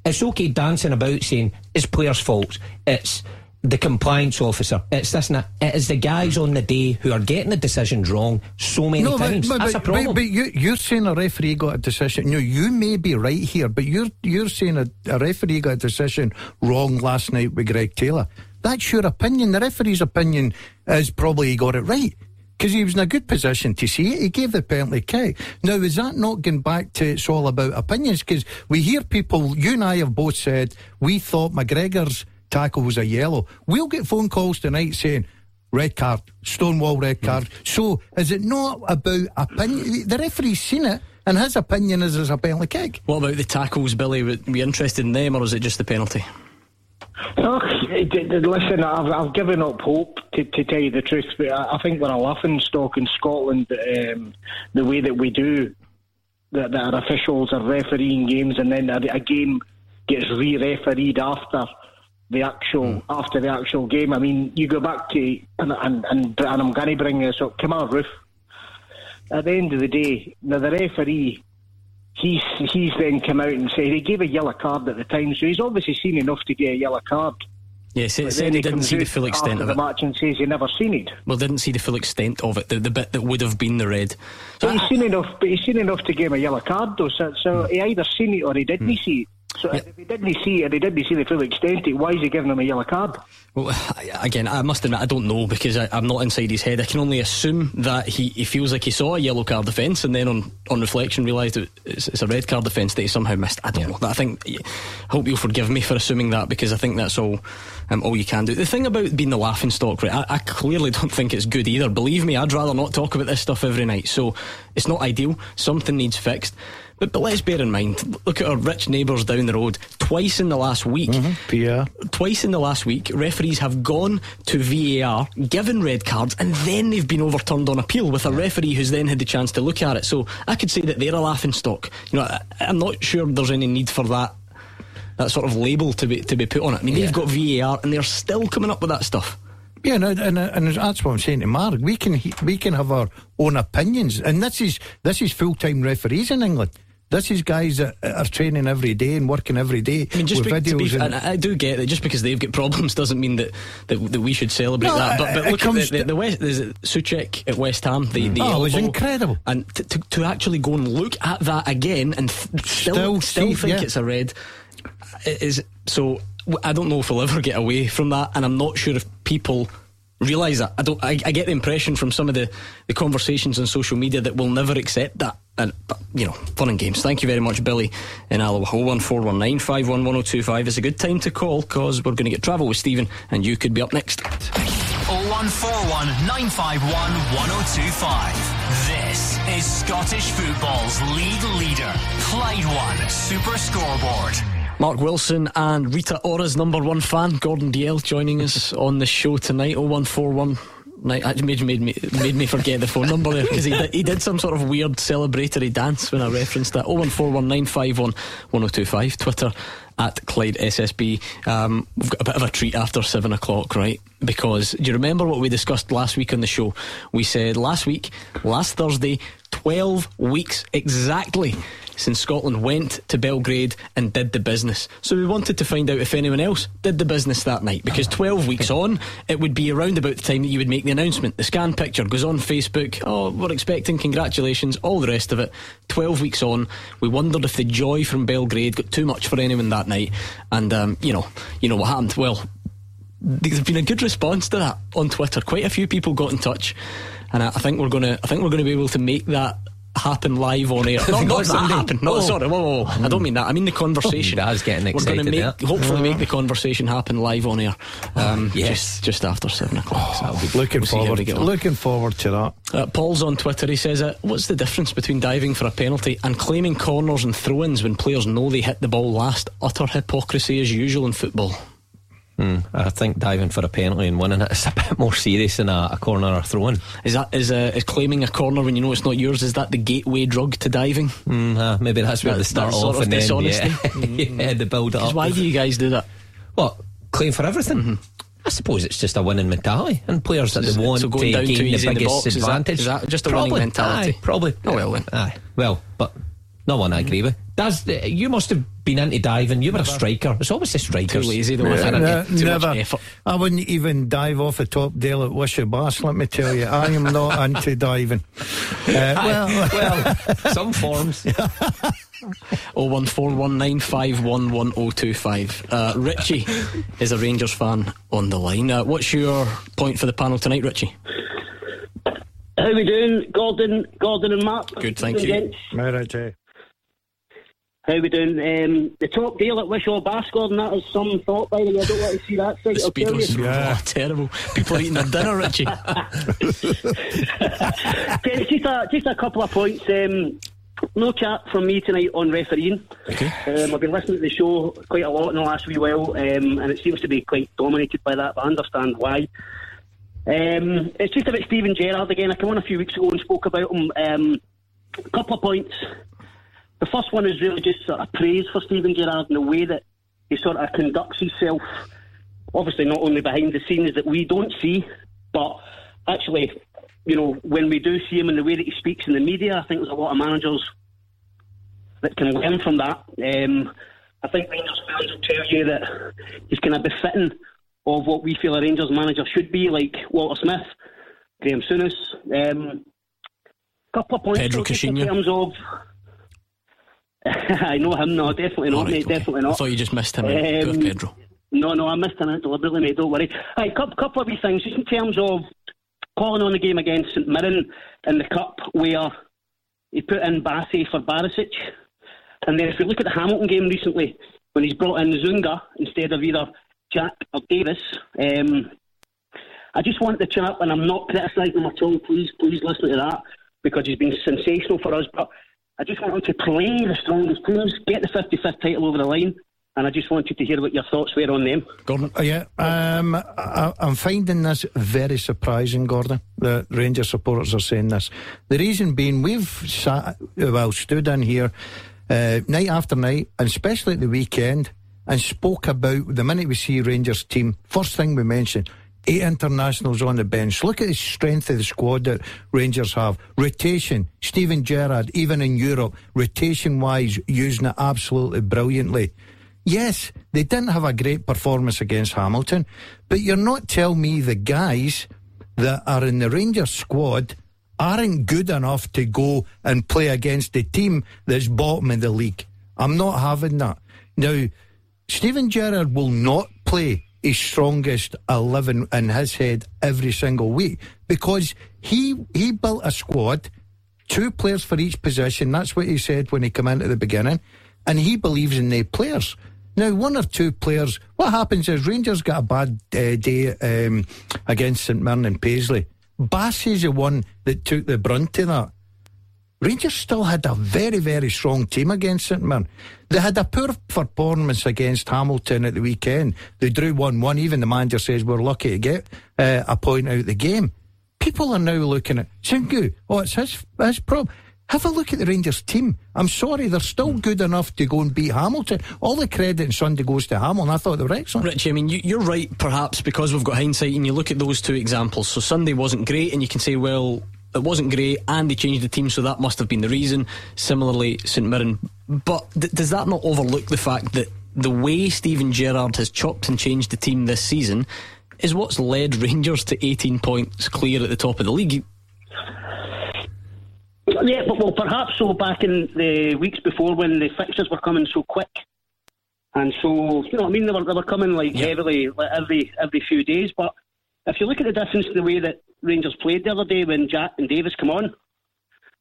Speaker 2: it's okay dancing about saying it's players' faults. It's the compliance officer. It's this and that. It is the guys hmm. on the day who are getting the decisions wrong so many no, times. But, but, That's a problem.
Speaker 3: But, but you, are saying a referee got a decision. No, you may be right here, but you're you're saying a, a referee got a decision wrong last night with Greg Taylor. That's your opinion. The referee's opinion is probably he got it right because he was in a good position to see it. He gave the penalty kick. Now, is that not going back to it's all about opinions? Because we hear people, you and I have both said, we thought McGregor's tackle was a yellow. We'll get phone calls tonight saying, red card, Stonewall red card. Mm. So is it not about opinion? The referee's seen it. And his opinion is it's a penalty kick.
Speaker 1: What about the tackles, Billy? Would we interested in them, or is it just the penalty?
Speaker 9: Oh, listen, I've, I've given up hope to, to tell you the truth. But I, think we're a laughing stock in Scotland. Um, the way that we do that, that our officials are refereeing games, and then a, a game gets re-refereed after the actual mm. after the actual game. I mean, you go back to and and and, and I'm going to bring this up. Kemar Roofe. At the end of the day, now the referee, he's he's then come out and said he gave a yellow card at the time, so he's obviously seen enough to get a yellow card.
Speaker 1: Yes, yeah, said he didn't see the full extent of
Speaker 9: the
Speaker 1: it.
Speaker 9: match and says he never seen it.
Speaker 1: Well, didn't see the full extent of it, the, the bit that would have been the red.
Speaker 9: So he's seen enough, but he's seen enough to give him a yellow card, though. So, so mm. he either seen it or he didn't mm. see it. So if he didn't see it, he didn't see the full extent, eh, why is he giving him a yellow card?
Speaker 1: Well, again, I must admit, I don't know because I, am not inside his head. I can only assume that he, he feels like he saw a yellow card defence and then on, on reflection realised it's, it's, a red card defence that he somehow missed. I don't yeah. know. I think, I hope you'll forgive me for assuming that because I think that's all um, all you can do. The thing about being the laughing stock, right, I, I clearly don't think it's good either. Believe me, I'd rather not talk about this stuff every night. So it's not ideal. Something needs fixed. But, but let's bear in mind, look at our rich neighbours down the road. Twice in the last week,
Speaker 3: mm-hmm. yeah.
Speaker 1: twice in the last week, referees have gone to VAR, given red cards, and then they've been overturned on appeal with a referee who's then had the chance to look at it. So I could say that they're a laughing stock. You know, I, I'm not sure there's any need for that that sort of label to be to be put on it. I mean, yeah. they've got VAR and they're still coming up with that stuff.
Speaker 3: Yeah, and, and, and that's what I'm saying to Mark. We can we can have our own opinions, and this is this is full time referees in England. This is guys that are training every day and working every day.
Speaker 1: I mean, just be, be, and I do get that just because they've got problems doesn't mean that, that, that we should celebrate no, that. But, but look at the, the, the West. There's Soucek at West Ham. The, the
Speaker 3: oh, it was incredible.
Speaker 1: And to, to, to, actually go and look at that again and th- still still, still see, think yeah. it's a red is so. I don't know if we'll ever get away from that, and I'm not sure if people realise that. I don't. I, I, get the impression from some of the, the conversations on social media that we'll never accept that. And but you know, fun and games. Thank you very much, Billy in Alloa. Oh one four one nine five one one zero oh two five is a good time to call because we're going to get travel with Stephen, and you could be up next.
Speaker 7: Oh one four one nine five one one zero oh two five. This is Scottish football's league leader, Clyde One Super Scoreboard.
Speaker 1: Mark Wilson and Rita Ora's number one fan, Gordon Dalziel, joining us on the show tonight. 0141 It made, made me made me forget the phone number there because he did, he did some sort of weird celebratory dance when I referenced that. 01419511025 Twitter at Clyde SSB. Um, we've got a bit of a treat after seven o'clock, right? Because do you remember what we discussed last week on the show? We said last week, last Thursday, 12 weeks exactly since Scotland went to Belgrade and did the business. So we wanted to find out if anyone else did the business that night because 12 weeks on, it would be around about the time that you would make the announcement. The scan picture goes on Facebook. Oh, we're expecting congratulations, all the rest of it. 12 weeks on, we wondered if the joy from Belgrade got too much for anyone that night. And, um, you know, you know what happened? Well, there's been a good response to that on Twitter. Quite a few people got in touch, and I think we're going to. I think we're going to be able to make that happen live on air. not, not that happen. No, oh. sorry. Whoa, whoa, whoa. I don't mean that. I mean the conversation.
Speaker 2: That's getting excited.
Speaker 1: We're going to make, hopefully, make the conversation happen live on air. Um, yes. just just after seven o'clock.
Speaker 3: So be, looking we'll forward. Looking forward to that.
Speaker 1: Uh, Paul's on Twitter. He says, uh, "What's the difference between diving for a penalty and claiming corners and throw-ins when players know they hit the ball last? Utter hypocrisy as usual in football."
Speaker 2: Mm, I think diving for a penalty and winning it is a bit more serious than a, a corner or throw in.
Speaker 1: Is that is, uh, is claiming a corner when you know it's not yours? Is that the gateway drug to diving?
Speaker 2: Mm, uh, maybe that's where that, they start off and then yeah, mm. yeah, the build up.
Speaker 1: Why do you guys do that?
Speaker 2: What claim for everything? Mm-hmm. I suppose it's just a winning mentality, and players that they want so to gain the biggest the advantage.
Speaker 1: Is that, is that just a probably, winning mentality?
Speaker 2: Aye, probably.
Speaker 1: Oh well then.
Speaker 2: Aye. Well, but no one I agree with. Does you must have been into diving? You were a striker. It's always the strikers.
Speaker 1: Too lazy though. Too never.
Speaker 3: I wouldn't even dive off the top dale at Wishabass. Let me tell you, I am not into diving.
Speaker 2: Uh, well, well, some forms.
Speaker 1: Oh one four one nine five one one oh two five. Uh, Richie is a Rangers fan on the line. Uh, what's your point for the panel tonight, Richie?
Speaker 10: How we doing, Gordon, Gordon and Mark?
Speaker 1: Good, thank you.
Speaker 3: All right, Jay.
Speaker 10: How we doing? Um, the top deal at Wishaw Bascord, and that is some thought, by the way. I don't want to see that site. The
Speaker 1: speedos, yeah. oh, terrible. People are eating their dinner, Richie.
Speaker 10: just, a, just a couple of points. Um, no chat from me tonight on refereeing. Okay. Um, I've been listening to the show quite a lot in the last wee while, um, and it seems to be quite dominated by that, but I understand why. Um, it's just about Steven Gerrard again. I came on a few weeks ago and spoke about him. Um, a couple of points. The first one is really just sort of praise for Steven Gerrard and the way that he sort of conducts himself. Obviously, not only behind the scenes that we don't see, but actually, you know, when we do see him and the way that he speaks in the media, I think there's a lot of managers that can learn from that. Um, I think Rangers fans will tell you that he's kind of befitting of what we feel a Rangers manager should be, like Walter Smith, Graham Souness. Um, couple of points
Speaker 1: Pedro
Speaker 10: in terms of I know him, no, definitely not, right, mate, okay. definitely not. I
Speaker 1: thought you just missed him um, Pedro.
Speaker 10: No, no, I missed him out deliberately, mate, don't worry. Right, couple, couple of wee things, just in terms of calling on the game against St Mirren in the Cup, where he put in Bassey for Barisic. And then if you look at the Hamilton game recently, when he's brought in Zungu instead of either Jack or Davis, um, I just want the chat, and I'm not criticising him at all, please, please listen to that, because he's been sensational for us, but I just want him to play the strongest teams, get the 55th title over the line, and I just wanted to hear what your thoughts were on them.
Speaker 1: Gordon?
Speaker 3: Uh, yeah, um, I, am finding this very surprising, Gordon. The Rangers supporters are saying this. The reason being, we've sat, well, stood in here uh, night after night, and especially at the weekend, and spoke about the minute we see Rangers team, first thing we mention, eight internationals on the bench. Look at the strength of the squad that Rangers have. Rotation, Steven Gerrard, even in Europe, rotation wise, using it absolutely brilliantly. Yes, they didn't have a great performance against Hamilton, but you're not telling me the guys that are in the Rangers squad aren't good enough to go and play against the team that's bottom of the league. I'm not having that. Now, Steven Gerrard will not play his strongest 11 in his head every single week because he he built a squad, two players for each position. That's what he said when he came into the beginning, and he believes in the players. Now, one or two players, what happens is Rangers got a bad uh, day um, against St Mirren and Paisley. Bassey's the one that took the brunt of that. Rangers still had a very, very strong team against St Mirren. They had a poor performance against Hamilton at the weekend. They drew 1 1. Even the manager says we're lucky to get uh, a point out of the game. People are now looking at Zungu. Oh, it's his, his problem. Have a look at the Rangers team. I'm sorry, they're still good enough to go and beat Hamilton. All the credit and Sunday goes to Hamilton. I thought they were excellent.
Speaker 1: Richie, I mean, you, are right, perhaps, because we've got hindsight and you look at those two examples. So Sunday wasn't great, and you can say, well, it wasn't great, and they changed the team, so that must have been the reason. Similarly, St Mirren. But th- does that not overlook the fact that the way Steven Gerrard has chopped and changed the team this season is what's led Rangers to 18 points clear at the top of the league?
Speaker 11: Yeah, but well, perhaps so back in the weeks before when the fixtures were coming so quick, and so you know, I mean, they were they were coming like yeah. heavily like every every few days. But if you look at the difference the way that Rangers played the other day when Jack and Davis come on,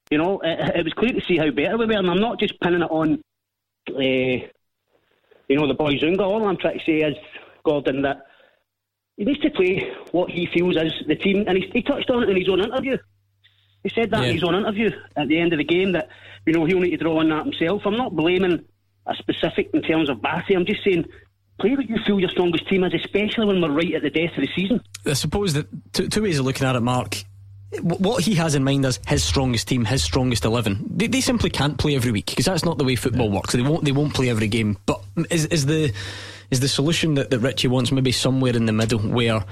Speaker 11: you know, it, it was clear to see how better we were. And I'm not just pinning it on, uh, you know, the boy Zungu. All I'm trying to say is Gordon that he needs to play what he feels is the team, and he, he touched on it in his own interview. He said that yeah. in his own interview at the end of the game that you know he'll need to draw on that himself. I'm not blaming a specific in terms of Bassey. I'm just saying play what you feel your strongest team is, especially when we're right at the death of the season.
Speaker 1: I suppose that two, two ways of looking at it, Mark. What he has in mind is his strongest team, his strongest eleven, they, they simply can't play every week because that's not the way football works. They won't. They won't play every game. But is is the is the solution that, that Richie wants maybe somewhere in the middle where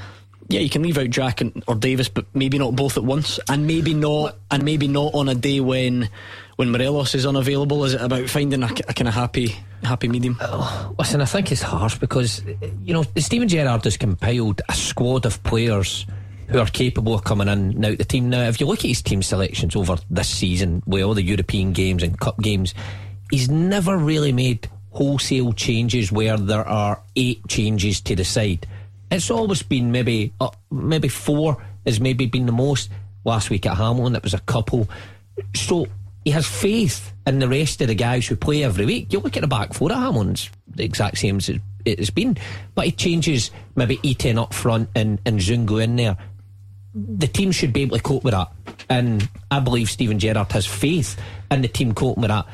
Speaker 1: yeah, you can leave out Jack and, or Davis, but maybe not both at once, and maybe not, and maybe not on a day when when Morelos is unavailable. Is it about finding a, a kind of happy happy medium?
Speaker 2: Oh, listen, I think it's harsh because you know Steven Gerrard has compiled a squad of players who are capable of coming in now the team. Now, if you look at his team selections over this season, with all the European games and cup games, he's never really made wholesale changes where there are eight changes to the side it's always been maybe uh, maybe four has maybe been the most. Last week at Hamilton, it was a couple. So he has faith in the rest of the guys who play every week. You look at the back four at Hamilton's the exact same as it's been, but he changes maybe Itten up front and and Zungu in there. The team should be able to cope with that, and I believe Steven Gerrard has faith in the team coping with that.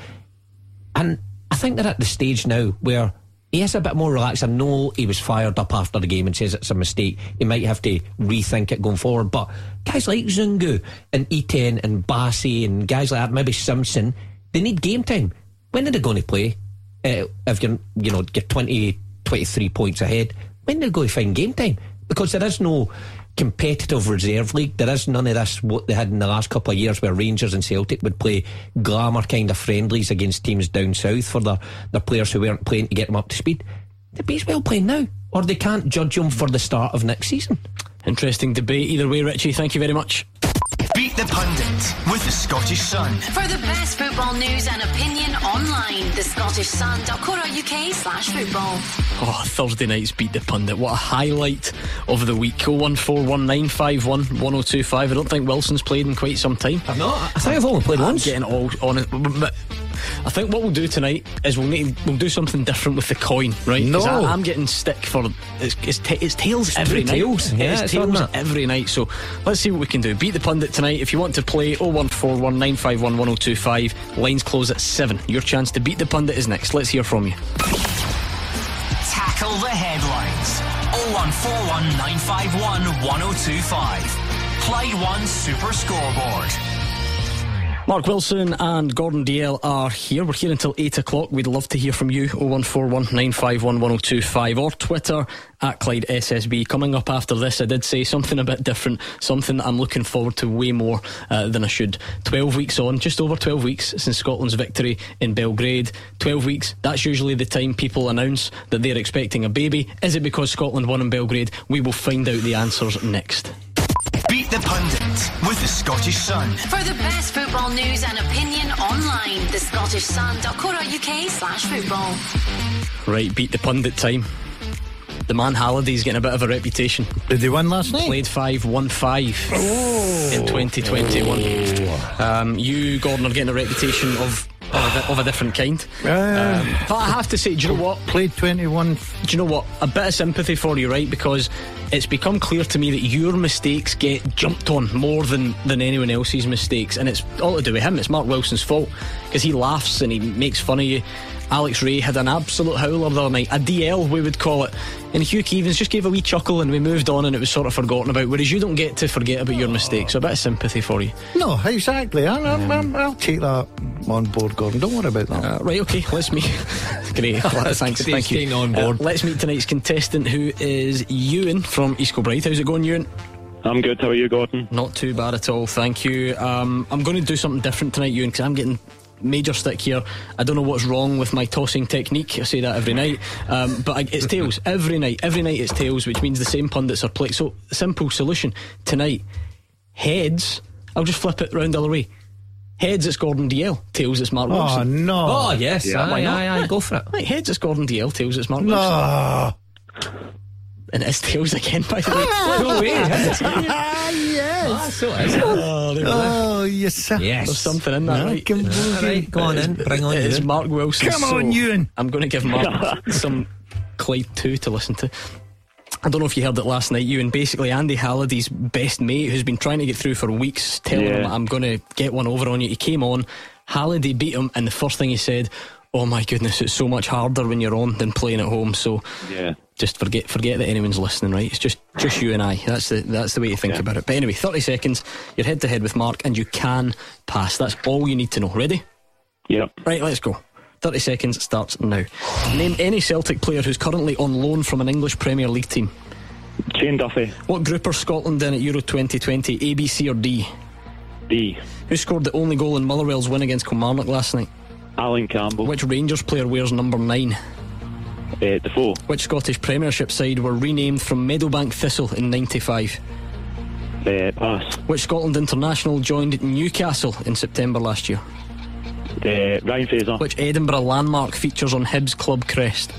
Speaker 2: And I think they're at the stage now where he is a bit more relaxed. I know he was fired up after the game and says it's a mistake. He might have to rethink it going forward. But guys like Zungu and Itten and Bassey and guys like that, maybe Simpson, they need game time. When are they going to play? Uh, if you're, you know, get 20, 23 points ahead, when are they going to find game time? Because there is no competitive reserve league. There is none of this what they had in the last couple of years where Rangers and Celtic would play glamour kind of friendlies against teams down south for their, their players who weren't playing to get them up to speed. The Bees well playing now, or they can't judge them for the start of next season.
Speaker 1: Interesting debate either way, Richie. Thank you very much.
Speaker 7: Beat the Pundit with the Scottish Sun.
Speaker 12: For the best football news and opinion online, thescottishsun.co.uk slash football.
Speaker 1: Oh, Thursday night's Beat the Pundit. What a highlight of the week. 01419511025. I don't think Wilson's played in quite some time.
Speaker 2: I've not. I think I've only played once.
Speaker 1: Getting all on it. I think what we'll do tonight is we'll need we'll do something different with the coin, right?
Speaker 2: No,
Speaker 1: I, am getting stick for it's it's, t- it's tails
Speaker 2: it's
Speaker 1: every night.
Speaker 2: Tails, yeah,
Speaker 1: it's, tails every night. So let's see what we can do. Beat the pundit tonight. If you want to play 01419511025, lines close at seven. Your chance to beat the pundit is next. Let's hear from you.
Speaker 7: Tackle the headlines. 01419511025. Clyde One Super Scoreboard.
Speaker 1: Mark Wilson and Gordon Dalziel are here. We're here until 8 o'clock. We'd love to hear from you. 0141 951 1025 or Twitter at Clyde SSB. Coming up after this, I did say something a bit different, something that I'm looking forward to way more uh, than I should. 12 weeks on, just over 12 weeks since Scotland's victory in Belgrade. 12 weeks, that's usually the time people announce that they're expecting a baby. Is it because Scotland won in Belgrade? We will find out the answers next.
Speaker 7: Beat the Pundit with the Scottish Sun.
Speaker 12: For the best football news and opinion online, the scottishsun.co.uk slash football.
Speaker 1: Right, beat the pundit time. The man Halliday's getting a bit of a reputation.
Speaker 3: Did they win last night?
Speaker 1: Played 5 1 5 in 2021. Um, you, Gordon, are getting a reputation of. Of a, of a different kind. Um, but I have to say, do you know what?
Speaker 3: Played 21.
Speaker 1: Do you know what? A bit of sympathy for you, right? Because it's become clear to me that your mistakes get jumped on more than, than anyone else's mistakes. And it's all to do with him. It's Mark Wilson's fault. Because he laughs and he makes fun of you. Alex Rae had an absolute howler the other night, a Dalziel we would call it. And Hugh Keevins just gave a wee chuckle and we moved on and it was sort of forgotten about. Whereas you don't get to forget about your mistakes. So a bit of sympathy for you.
Speaker 3: No, exactly. I, I, I, will take that on board, Gordon. Don't worry about that.
Speaker 1: Uh, right, okay, let's meet. Great, thanks, thank you.
Speaker 2: on board.
Speaker 1: Uh, let's meet tonight's contestant who is Ewan from East Kilbride. How's it going, Ewan?
Speaker 13: I'm good. How are you, Gordon?
Speaker 1: Not too bad at all, thank you. Um, I'm going to do something different tonight, Ewan, because I'm getting major stick here. I don't know what's wrong with my tossing technique. I say that every night, um, but I, it's tails every night. Every night it's tails, which means the same pundits are playing. So simple solution tonight: heads. I'll just flip it round the other way. Heads it's Gordon Dalziel, tails it's Mark
Speaker 3: Oh,
Speaker 1: Wilson.
Speaker 3: no.
Speaker 2: Oh, yes.
Speaker 1: Yeah, why
Speaker 2: aye,
Speaker 1: not?
Speaker 2: aye, aye, go for it.
Speaker 1: Right, heads it's Gordon Dalziel, tails it's Mark Wilson.
Speaker 3: No.
Speaker 1: And it's tails again, by the way.
Speaker 2: No way.
Speaker 3: Ah, yes.
Speaker 2: so is it.
Speaker 1: Oh, there we go.
Speaker 3: Oh, yes, sir.
Speaker 2: Yes.
Speaker 1: There's something in that,
Speaker 3: No,
Speaker 1: right?
Speaker 3: come on.
Speaker 2: Right, go on in. Bring on
Speaker 1: It's
Speaker 2: you.
Speaker 1: Mark Wilson.
Speaker 3: Come on,
Speaker 1: so
Speaker 3: Ewan.
Speaker 1: I'm going to give Mark some Clyde 2 to listen to. I don't know if you heard it last night, Ewan. Basically, Andy Halliday's best mate, who's been trying to get through for weeks, telling
Speaker 13: Yeah.
Speaker 1: him, I'm going to get one over on you. He came on, Halliday beat him, and the first thing he said, Oh my goodness, it's so much harder when you're on than playing at home. So
Speaker 13: Yeah.
Speaker 1: Just forget forget that anyone's listening, right? It's just just you and I. That's the that's the way to think
Speaker 13: Okay.
Speaker 1: about it. But anyway, 30 seconds, you're head to head with Mark, and you can pass. That's all you need to know. Ready?
Speaker 13: Yep.
Speaker 1: Right, let's go. 30 seconds starts now. Name any Celtic player who's currently on loan from an English Premier League team.
Speaker 13: Shane Duffy.
Speaker 1: What group are Scotland in at Euro 2020? A, B, C, or D?
Speaker 13: D.
Speaker 1: Who scored the only goal in Motherwell's win against Kilmarnock last night?
Speaker 13: Alan Campbell.
Speaker 1: Which Rangers player wears number 9?
Speaker 13: Uh, Defoe.
Speaker 1: Which Scottish Premiership side were renamed from Meadowbank Thistle in 95?
Speaker 13: Uh, pass.
Speaker 1: Which Scotland international joined Newcastle in September last year?
Speaker 13: Uh, Ryan Fraser.
Speaker 1: Which Edinburgh landmark features on Hibs club crest?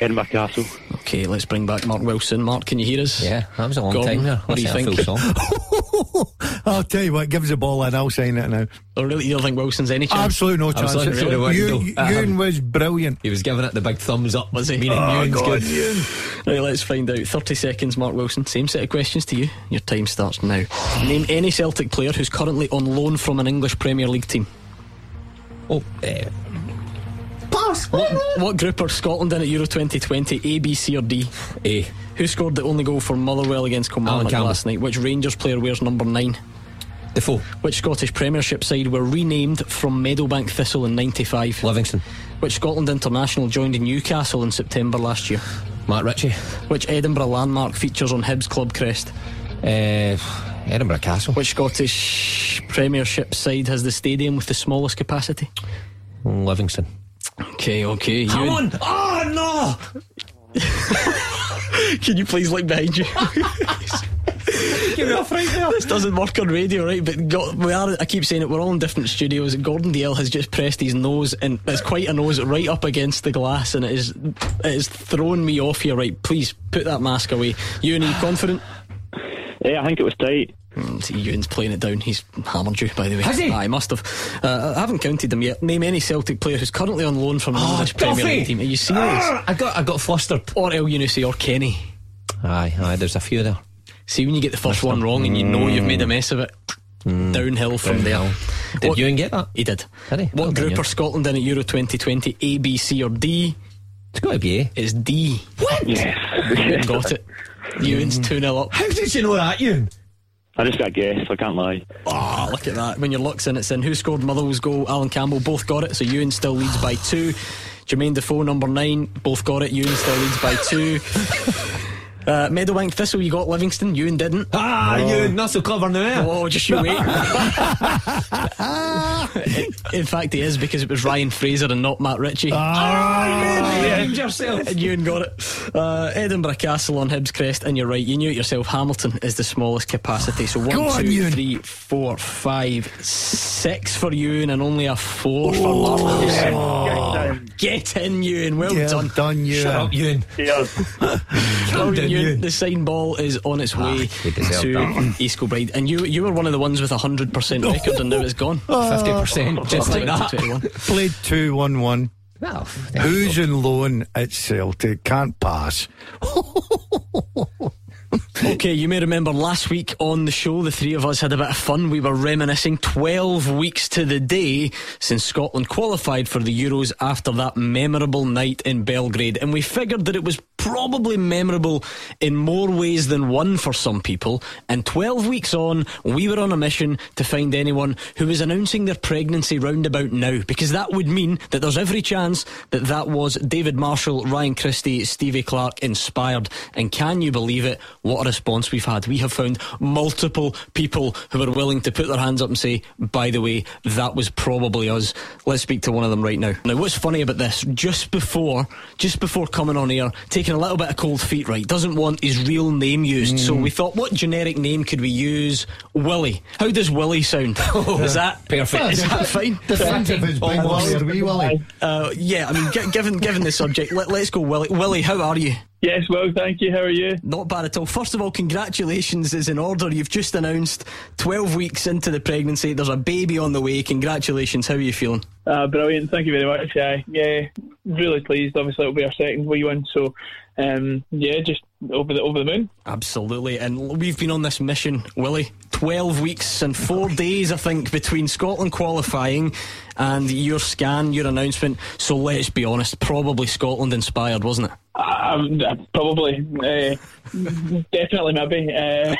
Speaker 13: Edinburgh Castle.
Speaker 1: Okay, let's bring back Mark Wilson. Mark, can you hear us?
Speaker 2: Yeah, that was a long
Speaker 1: Gordon,
Speaker 2: time there.
Speaker 1: what do you
Speaker 2: That's a
Speaker 1: think?
Speaker 2: full song.
Speaker 3: I'll tell you what, give us a ball and I'll sign it now.
Speaker 1: Oh, really, you don't think Wilson's any chance?
Speaker 3: Absolutely no
Speaker 2: I was
Speaker 3: chance.
Speaker 2: looking through the
Speaker 3: Ewan- Ewan was brilliant.
Speaker 2: He was giving it the big thumbs up.
Speaker 1: Was he?
Speaker 2: Meaning
Speaker 1: Oh,
Speaker 2: Ewan's
Speaker 3: God,
Speaker 2: good.
Speaker 3: Ewan.
Speaker 1: Right, let's find out. 30 seconds, Mark Wilson. Same set of questions to you. Your time starts now. Name any Celtic player who's currently on loan from an English Premier League team.
Speaker 2: Oh, uh,
Speaker 1: What, what group are Scotland in at Euro 2020? A, B, C, or D?
Speaker 2: A.
Speaker 1: Who scored the only goal for Motherwell against
Speaker 2: Alan
Speaker 1: Kilmarnock
Speaker 2: Campbell.
Speaker 1: last night? Which Rangers player wears number 9?
Speaker 2: Defoe.
Speaker 1: Which Scottish Premiership side were renamed from Meadowbank Thistle in 95?
Speaker 2: Livingston.
Speaker 1: Which Scotland international joined Newcastle in September last year?
Speaker 2: Matt Ritchie.
Speaker 1: Which Edinburgh landmark features on Hibs club crest?
Speaker 2: Uh, Edinburgh Castle.
Speaker 1: Which Scottish Premiership side has the stadium with the smallest capacity?
Speaker 2: Livingston.
Speaker 1: Okay, okay.
Speaker 2: Come
Speaker 1: Ewan.
Speaker 2: on! Oh, no!
Speaker 1: Can you please look behind you?
Speaker 2: Give me off right there.
Speaker 1: this doesn't work on radio, right? But go, we are. I keep saying it. We're all in different studios. Gordon Dalziel has just pressed his nose, and it's quite a nose, right up against the glass, and it is it is thrown me off here. Right, please put that mask away. Ewan, are you confident?
Speaker 13: Yeah, I think it was tight.
Speaker 1: Mm, see, Ewan's playing it down. He's hammered you, by the way.
Speaker 2: Has he?
Speaker 1: I must have. Uh, I haven't counted them yet. Name any Celtic player who's currently on loan from an English Premier League team. Are you serious?
Speaker 2: Ah, I got, I got flustered.
Speaker 1: or Elyounoussi or Kenny.
Speaker 2: Aye, aye. There's a few there.
Speaker 1: See, when you get the first one wrong and you know you've made a mess of it, downhill from there.
Speaker 2: Mm. Did
Speaker 1: What-
Speaker 2: Ewan get that?
Speaker 1: He did.
Speaker 2: Did he?
Speaker 1: What
Speaker 2: done,
Speaker 1: group
Speaker 2: Ewan.
Speaker 1: are Scotland in at Euro 2020? A, B, C, or D?
Speaker 2: It's got to be A.
Speaker 1: It's D.
Speaker 2: What?
Speaker 13: Yes.
Speaker 1: Ewan got it. Ewan's 2 0 up.
Speaker 2: How did you know that, Ewan?
Speaker 13: I just got guessed, I can't lie.
Speaker 1: Oh, look at that. When your luck's in, it's in. Who scored Motherwell's goal? Alan Campbell. Both got it. So Ewan still leads by two. Jermaine Defoe, number nine. Both got it. Ewan still leads by two. Uh, Meadowbank Thistle, you got Livingston. Ewan didn't.
Speaker 2: Ah,
Speaker 1: Oh.
Speaker 2: you not so clever now. eh?
Speaker 1: Oh, just you wait. in fact, he is because it was Ryan Fraser and not Matt Ritchie.
Speaker 2: Ah, you
Speaker 1: Yeah.
Speaker 2: named yourself.
Speaker 1: And Ewan got it. Uh, Edinburgh Castle on Hibs Crest, and you're right, you knew it yourself. Hamilton is the smallest capacity. So one,
Speaker 3: on,
Speaker 1: two,
Speaker 3: Ewan.
Speaker 1: three, four, five, six for Ewan, and only a four for Mark. Get in, Ewan. Well
Speaker 3: Yeah,
Speaker 1: done.
Speaker 3: done, Ewan.
Speaker 2: Shut up, Ewan.
Speaker 1: Well,
Speaker 2: down,
Speaker 1: Ewan,
Speaker 2: Ewan.
Speaker 1: the sign ball is on its ah, way
Speaker 2: you deserve
Speaker 1: to
Speaker 2: that.
Speaker 1: East Kilbride, and you you were one of the ones with a hundred percent record, and now it's gone. Ah.
Speaker 2: Fifty percent, just like that.
Speaker 1: 21.
Speaker 3: Played 2 1 1.
Speaker 2: Well, there
Speaker 3: Who's in loan at Celtic? Can't pass.
Speaker 1: Okay, you may remember last week on the show, the three of us had a bit of fun. We were reminiscing 12 weeks to the day since Scotland qualified for the Euros after that memorable night in Belgrade. And we figured that it was probably memorable in more ways than one for some people. And 12 weeks on, we were on a mission to find anyone who was announcing their pregnancy roundabout now, because that would mean that there's every chance that that was David Marshall, Ryan Christie, Stevie Clarke inspired. And can you believe it? What a response we've had. We have found multiple people who are willing to put their hands up and say, by the way, that was probably us. Let's speak to one of them right now. Now, what's funny about this? Just before, just before coming on air, taking a little bit of cold feet, right? Doesn't want his real name used. So we thought, what generic name could we use? Willie. How does Willie sound? is that
Speaker 2: Perfect.
Speaker 1: Is that fine?
Speaker 3: It's Big Willie or Wee Willie.
Speaker 1: Uh, yeah, I mean, gi- given given the subject, let, let's go, Willie. Willie, how are you?
Speaker 14: Yes, well, thank you. How are you?
Speaker 1: Not bad at all. First of all, congratulations is in order. You've just announced 12 weeks into the pregnancy. There's a baby on the way. Congratulations. How are you feeling?
Speaker 14: Uh, brilliant. Thank you very much. Yeah, yeah, really pleased. Obviously, it'll be our second wee one. So, um, yeah, just over the over the moon.
Speaker 1: Absolutely. And we've been on this mission, Willie. 12 weeks and four days, I think, between Scotland qualifying and your scan, your announcement. So let's be honest, probably Scotland inspired, wasn't it?
Speaker 14: Um, uh, probably, uh, definitely, maybe. Uh,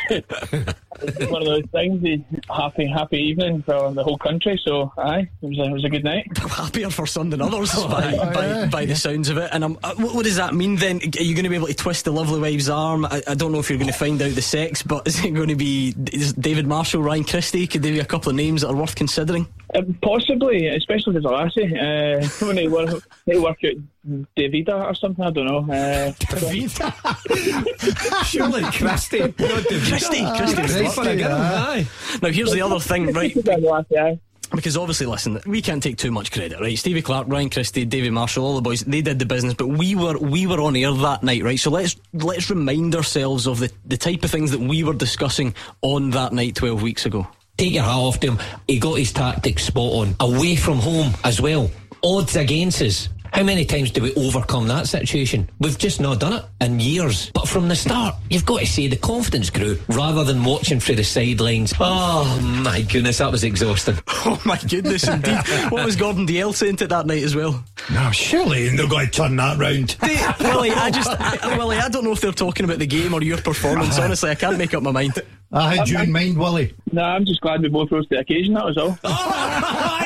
Speaker 14: one of those things. eh, Happy, happy evening for the whole country. So, aye, it was a, it was a good night.
Speaker 1: happier for some than others by, by, by the sounds of it. And um, uh, what, what does that mean then? Are you going to be able to twist the lovely wife's arm? I, I don't know if you're going to find out the sex, but is it going to be is David Marshall, Ryan Christie? Could there be a couple of names that are worth considering?
Speaker 14: Uh, possibly, especially if it's a lassie. Uh, when they work, they work at Davida or something. I don't know. Uh,
Speaker 2: Surely Christie. Not David.
Speaker 1: Christie, Christie.
Speaker 2: Christie,
Speaker 1: was
Speaker 2: funny
Speaker 1: lucky.
Speaker 2: girl, aye.
Speaker 1: Now here's the other thing, right? Because obviously, listen, we can't take too much credit, right? Stevie Clarke, Ryan Christie, David Marshall, all the boys, they did the business, but we were we were on air that night, right? So let's let's remind ourselves of the, the type of things that we were discussing on that night twelve weeks ago.
Speaker 2: Take your hat off to him. He got his tactics spot on. Away from home as well. Odds against us. How many times do we overcome that situation? We've just not done it in years. But from the start, you've got to say the confidence grew rather than watching through the sidelines. Oh my goodness, that was exhausting.
Speaker 1: Oh my goodness, indeed. what was Gordon Dalziel saying to that night as well?
Speaker 3: No, surely they're going to turn that round.
Speaker 1: They, Willie, I just, I, Willie, I don't know if they're talking about the game or your performance. Honestly, I can't make up my mind.
Speaker 3: I had you in mind, Willie.
Speaker 14: No, I'm just glad we both rose to the occasion. That was all.
Speaker 1: Oh,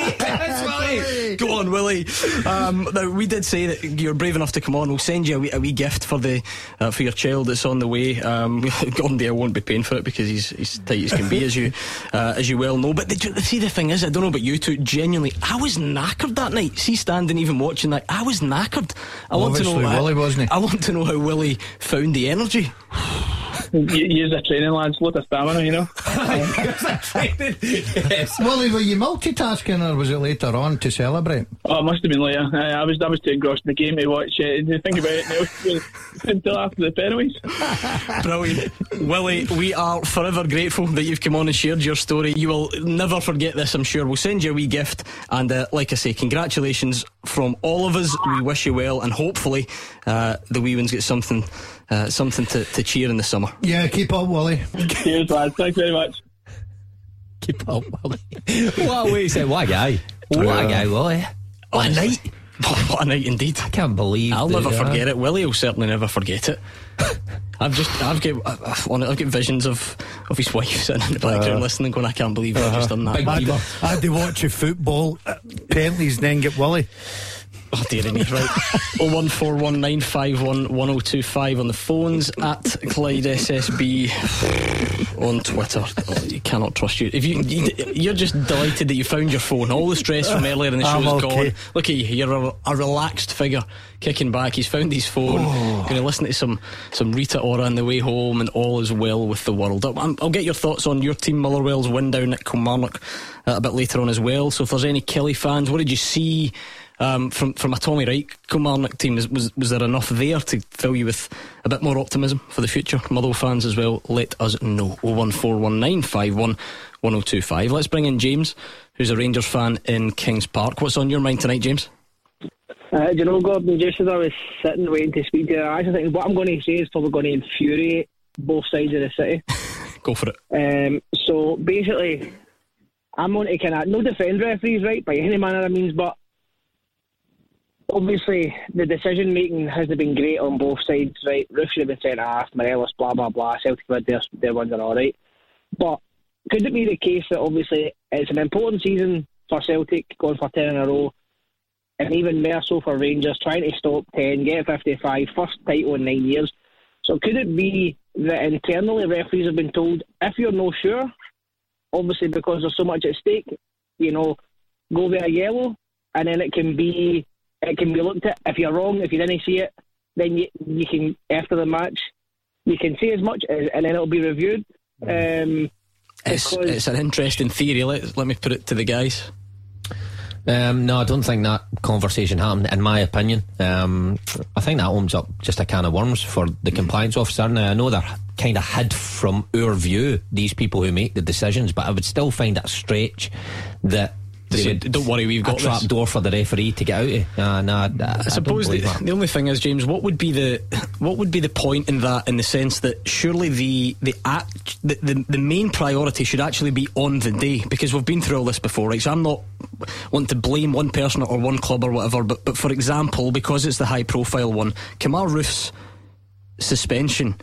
Speaker 1: Go on, Willie. Um, now we did say that you're brave enough to come on. We'll send you a wee, a wee gift for the uh, for your child that's on the way. Um, Gordon Dalziel won't be paying for it because he's he's tight as can be, as you uh, as you well know. But the, see, the thing is, I don't know about you two. Genuinely, I was knackered that night. See, standing even watching that, I was knackered. I want to know.
Speaker 3: Obviously, Willie, wasn't he?
Speaker 1: I want to know how Willie found the energy.
Speaker 14: You, use a training, lads. Lot of stamina, you know.
Speaker 3: Yes, Willie, were you multitasking or was it later on to celebrate?
Speaker 14: Oh, it must have been later. Uh, I was I was too engrossed in the game to watch it. To think about it now, until after the penalties.
Speaker 1: Brilliant. Willie, we are forever grateful that you've come on and shared your story. You will never forget this, I'm sure. We'll send you a wee gift. And uh, like I say, congratulations from all of us. We wish you well. And hopefully, uh, the wee ones get something uh, something to, to cheer in the summer.
Speaker 3: Yeah, keep up, Wally.
Speaker 14: Cheers, lads. Thanks very much.
Speaker 2: Keep up, Wally. what a way to say, what a guy. What a guy, Willie. What a night.
Speaker 1: what a night indeed!
Speaker 2: I can't believe.
Speaker 1: I'll
Speaker 2: that,
Speaker 1: never
Speaker 2: uh,
Speaker 1: forget it. Willie will certainly never forget it. I've just, I've got, I've, I've got visions of, of his wife sitting in the background
Speaker 3: Uh,
Speaker 1: listening, going, "I can't believe I've just done that."
Speaker 2: Big
Speaker 3: I had,
Speaker 2: beaver.
Speaker 3: I had to watch a football, uh, penalties, then get Willie.
Speaker 1: Oh dear me, right. 01419511025 on the phones at Clyde SSB on Twitter. Oh, you cannot trust you. If you, you you're just delighted that you found your phone. All the stress from earlier in the show
Speaker 3: I'm
Speaker 1: is
Speaker 3: okay.
Speaker 1: gone. Look at you, you're a, a relaxed figure kicking back. He's found his phone.
Speaker 3: Oh.
Speaker 1: Going to listen to some some Rita Ora on the way home, and all is well with the world. I'll, I'll get your thoughts on your team Motherwell's win down at Kilmarnock uh, a bit later on as well. So if there's any Killie fans, what did you see? Um, from from a Tommy Wright Kilmarnock team? Was, was was there enough there to fill you with a bit more optimism for the future? Motherwell fans as well, let us know. 01419511025. Let's bring in James, who's a Rangers fan in Kings Park. What's on your mind tonight, James?
Speaker 15: Uh, do you know, Gordon, just as I was sitting waiting to speak to you, I actually think what I'm going to say is probably going to infuriate both sides of the city.
Speaker 1: Go for it.
Speaker 15: Um, so basically, I'm on to kind of no defend referees, right, by any manner of means, but obviously the decision making hasn't been great on both sides, right? Roofe should have been sent off, Morelos, blah blah blah. Celtic had their their ones are all right, but could it be the case that obviously it's an important season for Celtic going for ten in a row, and even more so for Rangers trying to stop ten, get 55, first title in nine years. So could it be that internally referees have been told if you're not sure, obviously because there's so much at stake, you know, go with a yellow, and then it can be it can be looked at. If you're wrong, if you didn't see it, then you you can after the match you can say as much, as, and then it'll be reviewed. Um,
Speaker 1: It's, it's an interesting theory. Let, let me put it to the guys.
Speaker 2: Um, no, I don't think that conversation happened, in my opinion. Um, I think that opens up just a can of worms for the compliance officer. Now, I know they're kind of hid from our view, these people who make the decisions, but I would still find it a stretch that. Would-
Speaker 1: "Don't worry, we've got a
Speaker 2: trap
Speaker 1: this."
Speaker 2: door for the referee to get out of. Uh, nah, I,
Speaker 1: I suppose the, the only thing is, James, what would be the what would be the point in that, in the sense that surely the the act the, the, the main priority should actually be on the day because we've been through all this before, right? So I'm not wanting to blame one person or one club or whatever, but but for example, because it's the high profile one, Kemar Roofe's suspension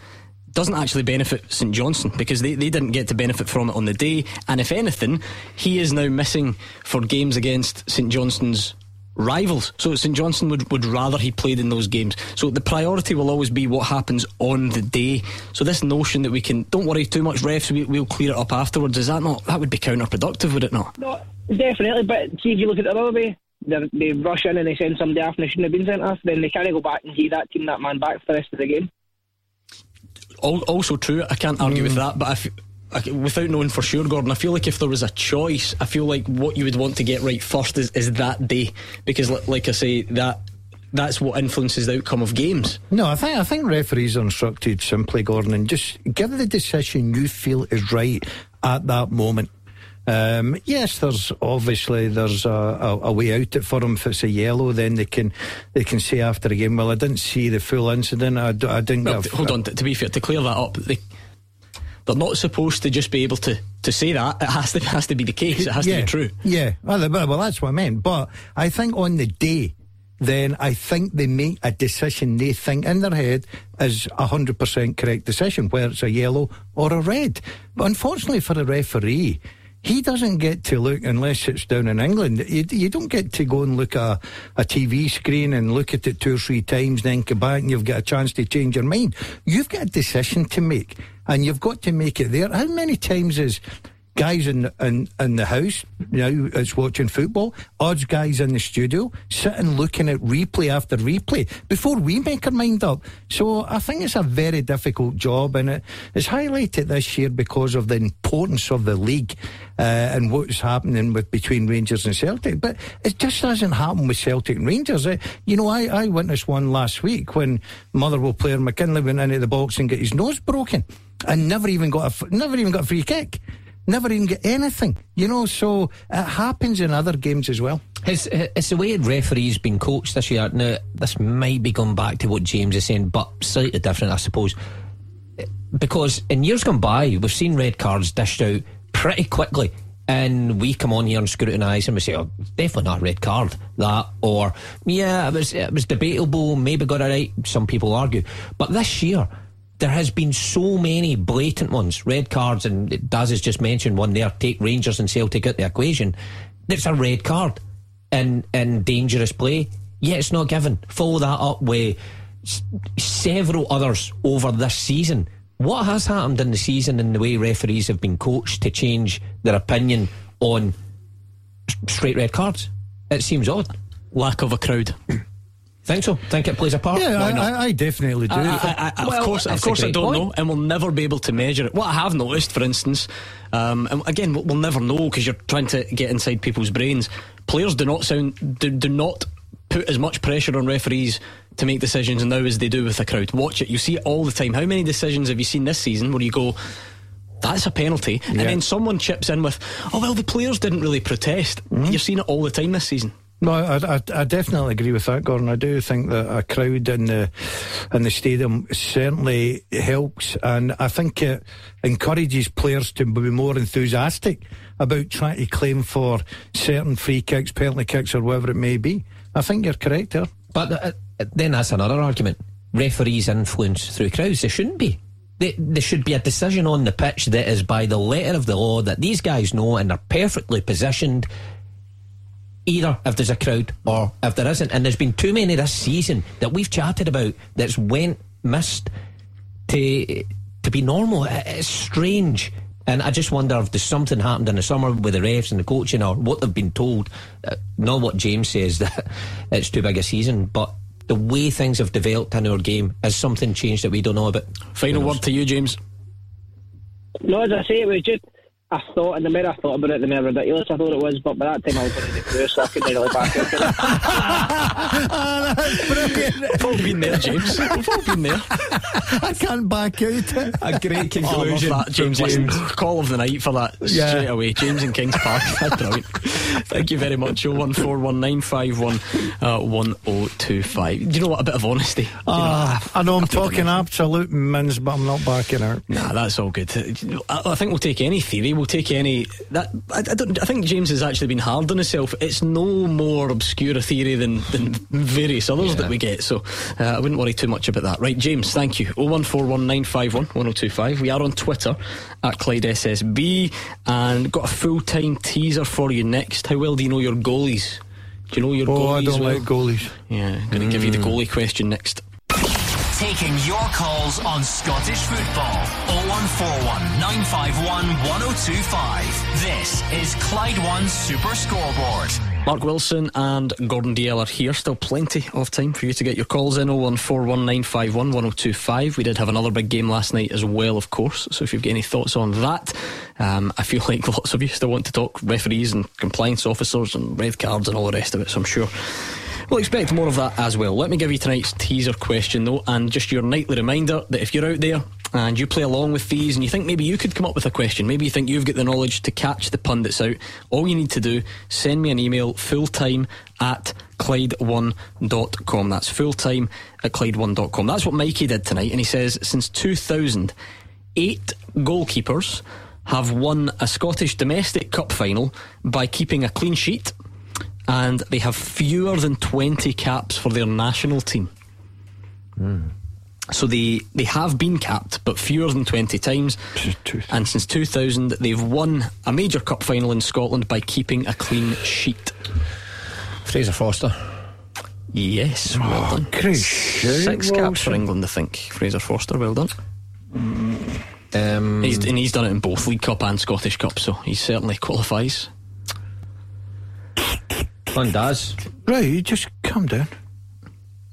Speaker 1: doesn't actually benefit St Johnstone because they, they didn't get to benefit from it on the day. And if anything, he is now missing for games against St Johnstone's rivals. So St Johnstone would, would rather he played in those games. So the priority will always be what happens on the day. So this notion that we can, don't worry too much, refs, we, we'll clear it up afterwards, is that not, that would be counterproductive, would it not?
Speaker 15: No, definitely. But see, if you look at it the other way, they rush in and they send somebody off and they shouldn't have been sent off. Then they can't go back and give that team that man back for the rest of the game.
Speaker 1: Al- Also true, I can't argue with mm. that, but I f- I- without knowing for sure, Gordon, I feel like if there was a choice, I feel like what you would want to get right first is, is that day, because li- like I say, that that's what influences the outcome of games.
Speaker 3: No, I think I think referees are instructed simply, Gordon, and just give the decision you feel is right at that moment. Um, yes, there's obviously there's a, a, a way out for them. If it's a yellow, then they can they can say after the game, "Well, I didn't see the full incident. I didn't."
Speaker 1: Well,
Speaker 3: a-
Speaker 1: hold on, to be fair, to clear that up, they, they're not supposed to just be able to, to say that. It has to has to be the case. It has
Speaker 3: yeah,
Speaker 1: to be true.
Speaker 3: Yeah, well, well, that's what I meant. But I think on the day, then I think they make a decision they think in their head is a hundred percent correct decision, whether it's a yellow or a red. But unfortunately for the referee. He doesn't get to look unless it's down in England. You, you don't get to go and look at a, a TV screen and look at it two or three times, then come back and you've got a chance to change your mind. You've got a decision to make, and you've got to make it there. How many times is guys in, in in the house now is watching football odds guys in the studio sitting looking at replay after replay before we make our mind up. So I think it's a very difficult job and it, it's highlighted this year because of the importance of the league uh, and what's happening with between Rangers and Celtic. But it just doesn't happen with Celtic and Rangers. Uh, you know I, I witnessed one last week when Motherwell player McKinley went into the box and got his nose broken and never even got a never even got a free kick never even get anything, you know. So it happens in other games as well.
Speaker 2: It's, it's the way referees been coached this year. Now, this might be going back to what James is saying, but slightly different, I suppose. Because in years gone by, we've seen red cards dished out pretty quickly. and we come on here and scrutinise and we say, oh, definitely not a red card, that, or, yeah, it was, it was debatable, maybe got it right, some people argue. But this year, there has been so many blatant ones, red cards, and Daz has just mentioned one there, take Rangers and Celtic out the equation. It's a red card in, in dangerous play. Yeah, it's not given. Follow that up with several others over this season. What has happened in the season in the way referees have been coached to change their opinion on straight red cards? It seems odd.
Speaker 1: Lack of a crowd.
Speaker 2: Think so? Think it plays a part?
Speaker 3: Yeah, I. I, I definitely do.
Speaker 1: I, I, I,
Speaker 2: Well,
Speaker 1: of course, of course, I don't
Speaker 2: point.
Speaker 1: know, and we'll never be able to measure it. What I have noticed, for instance, um, and again, we'll we'll never know because you're trying to get inside people's brains. Players do not sound do, do not put as much pressure on referees to make decisions now as they do with a crowd. Watch it; you see it all the time. How many decisions have you seen this season where you go? That's a penalty, and then someone chips in with, "Oh well, the players didn't really protest." Mm-hmm. You're seeing it all the time this season.
Speaker 3: No, I, I, I definitely agree with that, Gordon. I do think that a crowd in the in the stadium certainly helps, and I think it encourages players to be more enthusiastic about trying to claim for certain free kicks, penalty kicks, or whatever it may be. I think you're correct there.
Speaker 2: But uh, then that's another argument. Referees influence through crowds. There shouldn't be. There should be a decision on the pitch that is by the letter of the law that these guys know and are perfectly positioned. Either if there's a crowd or if there isn't, and there's been too many this season that we've chatted about that's went missed to to be normal. It's strange, and I just wonder if there's something happened in the summer with the refs and the coaching, or what they've been told. Uh, not what James says that it's too big a season, but the way things have developed in our game has something changed that we don't know about.
Speaker 1: Final word to you, James.
Speaker 9: No, as I say, it was just. I thought, and the more I thought about it, in the more ridiculous I thought it was. But by that time, I was going to the so I couldn't really back out.
Speaker 1: We've all been there, James. We've all been there.
Speaker 3: I can't back out.
Speaker 2: A great
Speaker 1: Oh, I love that, James. Listen, call of the night for that
Speaker 3: Yeah.
Speaker 1: straight away. James in Kinning Park. That's brilliant. Thank you very much. 0141951 uh, 1025. Do you know what? A bit of honesty. You know,
Speaker 3: Ah, I know I'm talking absolute mins, but I'm not backing out.
Speaker 1: Nah, that's all good. I, I think we'll take any theory. We'll take any. That I, I don't. I think James has actually been hard on himself. It's no more obscure a theory than, than various others that we get. So uh, I wouldn't worry too much about that. Right, James. Thank you. 01419511025. We are on Twitter at Clyde SSB and got a full time teaser for you next. How well do you know your goalies? Do you know your
Speaker 3: Oh,
Speaker 1: goalies?
Speaker 3: I don't
Speaker 1: well?
Speaker 3: like goalies.
Speaker 1: Yeah, going to give you the goalie question next.
Speaker 7: Taking your calls on Scottish football. 0141 951 1025. This is Clyde One Super Scoreboard.
Speaker 1: Mark Wilson and Gordon Dalziel are here. Still plenty of time for you to get your calls in 01419511025. We did have another big game last night as well, of course. So if you've got any thoughts on that, um, I feel like lots of you still want to talk referees and compliance officers and red cards and all the rest of it. So I'm sure We'll expect more of that as well. Let me give you tonight's teaser question though, and just your nightly reminder that if you're out there and you play along with these and you think maybe you could come up with a question, maybe you think you've got the knowledge to catch the pundits out, all you need to do, send me an email fulltime at Clyde1.com. That's fulltime at Clyde1.com. That's what Mikey did tonight, and he says since 2000, eight goalkeepers have won a Scottish domestic cup final by keeping a clean sheet and they have fewer than 20 caps for their national team. So they, they have been capped, but fewer than 20 times. And since 2000, they've won a major cup final in Scotland by keeping a clean sheet.
Speaker 2: Fraser Forster.
Speaker 1: Yes, well done.
Speaker 3: great
Speaker 1: Six caps for England, I think. Fraser Forster, well done.
Speaker 2: Um,
Speaker 1: He's, and he's done it in both League Cup and Scottish Cup, so he certainly qualifies.
Speaker 2: One does.
Speaker 3: Right, you just calm down.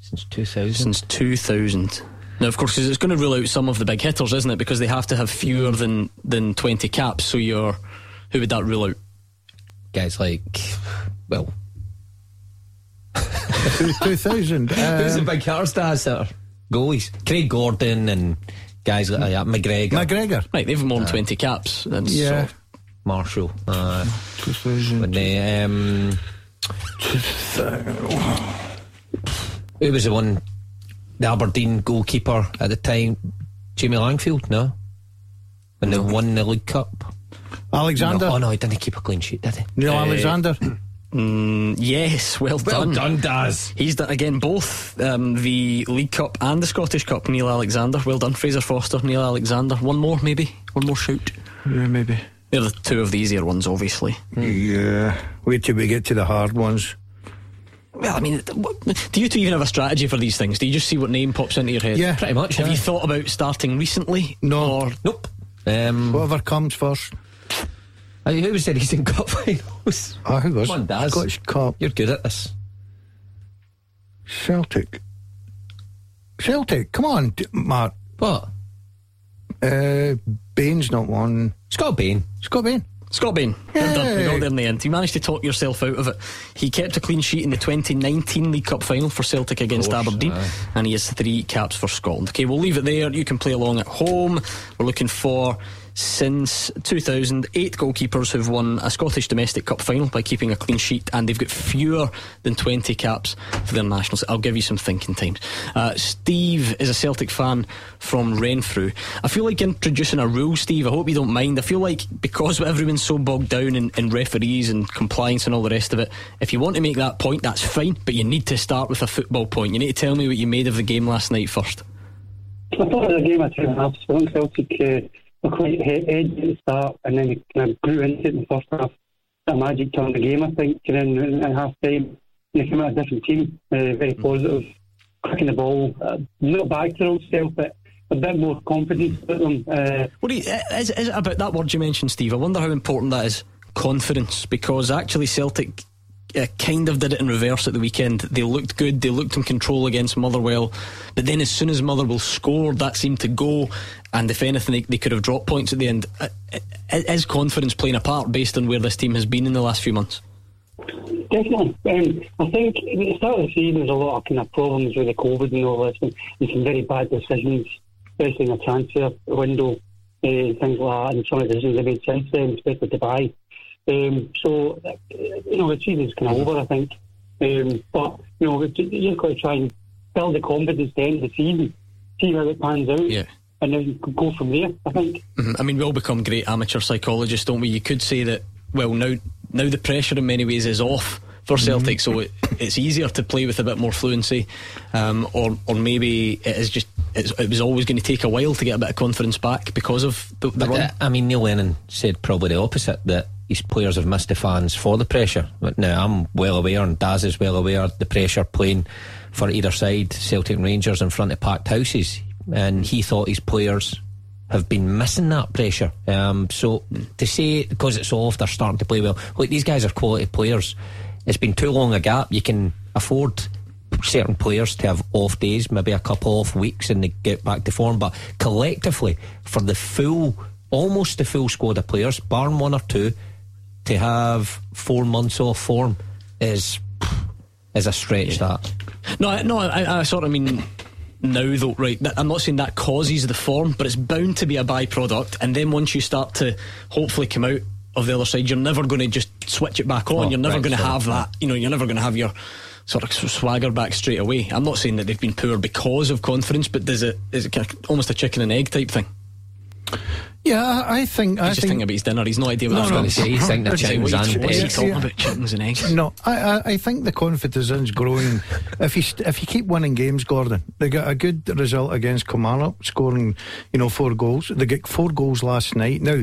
Speaker 2: Since 2000.
Speaker 1: Since 2000. Now, of course, it's going to rule out some of the big hitters, isn't it? Because they have to have fewer than, than 20 caps. So you're. Who would that rule out?
Speaker 2: Guys like, well,
Speaker 3: Two- 2000.
Speaker 2: who's the
Speaker 3: Um,
Speaker 2: big hitters that has that are goalies? Craig Gordon and guys like that. McGregor.
Speaker 3: McGregor.
Speaker 1: Right, they've more than 20 caps. And
Speaker 3: Yeah.
Speaker 1: So,
Speaker 2: Marshall. Uh,
Speaker 3: 2000.
Speaker 2: when they, um, who was the one? The Aberdeen goalkeeper at the time, Jamie Langfield. No, when they won the League Cup.
Speaker 3: Alexander.
Speaker 2: No, oh no, he didn't keep a clean sheet, did he?
Speaker 3: Neil
Speaker 1: Uh,
Speaker 3: Alexander.
Speaker 1: Mm, yes, well,
Speaker 2: Well
Speaker 1: done.
Speaker 2: done, Daz.
Speaker 1: He's done again both um, the League Cup and the Scottish Cup. Neil Alexander, well done. Fraser Forster, Neil Alexander. One more, maybe. One more shoot.
Speaker 3: Yeah, maybe.
Speaker 1: They're the two of the easier ones, obviously.
Speaker 3: Yeah. Wait till we get to the hard ones.
Speaker 1: Well, I mean, what- do you two even have a strategy for these things? Do you just see what name pops into your head?
Speaker 3: Yeah.
Speaker 2: Pretty much,
Speaker 1: Have
Speaker 2: yeah.
Speaker 1: you thought about starting recently?
Speaker 3: No.
Speaker 1: Or
Speaker 2: Nope. Um,
Speaker 3: Whatever comes first.
Speaker 2: uh, who was the recent cup finals?
Speaker 3: Ah, who was?
Speaker 2: Come on, Daz.
Speaker 3: Scottish Cup.
Speaker 2: You're good at this.
Speaker 3: Celtic. Celtic, come on, d- Mark.
Speaker 2: What?
Speaker 3: Uh, Bain's not one.
Speaker 2: Scott Bain.
Speaker 3: Scott Bain.
Speaker 1: Scott Bain. Well done. We got there in the end. You managed to talk yourself out of it. He kept a clean sheet in the 2019 League Cup final for Celtic against
Speaker 2: course,
Speaker 1: Aberdeen,
Speaker 2: aye.
Speaker 1: and he has three caps for Scotland. Okay, we'll leave it there. You can play along at home. We're looking for since 2008 goalkeepers who've won a Scottish domestic cup final by keeping a clean sheet, and they've got fewer than 20 caps for their nationals. I'll give you some thinking times. Uh, Steve is a Celtic fan from Renfrew. I feel like introducing a rule, Steve. I hope you don't mind. I feel like because everyone's so bogged down in, in referees and compliance and all the rest of it, if you want to make that point, that's fine, but you need to start with a football point. You need to tell me what you made of the game last night first.
Speaker 11: I thought was a game of two halves. I Celtic uh, were quite he- edgy at the start and then they kind of grew into it in the first half. That magic turned the game, I think, and then at half time they came out a different team, uh, very positive, cracking the ball, uh, not back to themselves, but a bit more confidence about them. Uh,
Speaker 1: What do you, is, is it about that word you mentioned, Steve? I wonder how important that is. Confidence, because actually Celtic uh, kind of did it in reverse at the weekend. They looked good, they looked in control against Motherwell, but then as soon as Motherwell scored, that seemed to go. And if anything, they, they could have dropped points at the end. Uh, uh, Is confidence playing a part based on where this team has been in the last few months?
Speaker 11: Definitely. Um, I think at the start of the season, there's a lot of kind of problems with the COVID and all this, and, and some very bad decisions, especially in the transfer window, uh, things like that, and some of the decisions they made since then, especially Dubai. Um, so, uh, you know, the season's kind of over, I think. Um, but, you know, you've got to try and build the confidence at the end of the season, see how it pans out,
Speaker 1: Yeah.
Speaker 11: and then you can go from there, I think.
Speaker 1: Mhm. I mean, we all become great amateur psychologists, don't we? You could say that. Well, now now the pressure in many ways is off for Celtic, so it, it's easier to play with a bit more fluency, um, or or maybe it is just it's, it was always going to take a while to get a bit of confidence back because of the, the run.
Speaker 2: uh, I mean, Neil Lennon said probably the opposite that his players have missed the fans for the pressure. Now I'm well aware, and Daz is well aware, the pressure playing for either side, Celtic Rangers in front of packed houses, and he thought his players have been missing that pressure. Um, so to say because it's off, they're starting to play well. Look, these guys are quality players. It's been too long a gap. You can afford certain players to have off days, maybe a couple off weeks, and they get back to form. But collectively, for the full, almost the full squad of players, barring one or two, to have four months off form is is a stretch. That
Speaker 1: No, I- no, I, I sort of mean now though. Right, that, I'm not saying that causes the form, but it's bound to be a byproduct. And then once you start to hopefully come out of the other side, you're never going to just switch it back on.
Speaker 2: Oh,
Speaker 1: you're never
Speaker 2: right,
Speaker 1: going to
Speaker 2: sorry.
Speaker 1: have that. You know, you're never going to have your sort of swagger back straight away. I'm not saying that they've been poor because of confidence, but does it is it almost a chicken and egg type thing?
Speaker 3: Yeah, I I think. I
Speaker 1: He's just
Speaker 3: think
Speaker 1: thinking about his dinner. He's no idea what
Speaker 3: No, no.
Speaker 1: going
Speaker 2: to say, he's thinking of chickens and
Speaker 1: What's he talking about? Chickens and eggs.
Speaker 3: No, I, I, I think the confidence is growing. if you st- if you keep winning games, Gordon, they got a good result against Kilmarnock, scoring you know four goals. They get four goals last night. Now,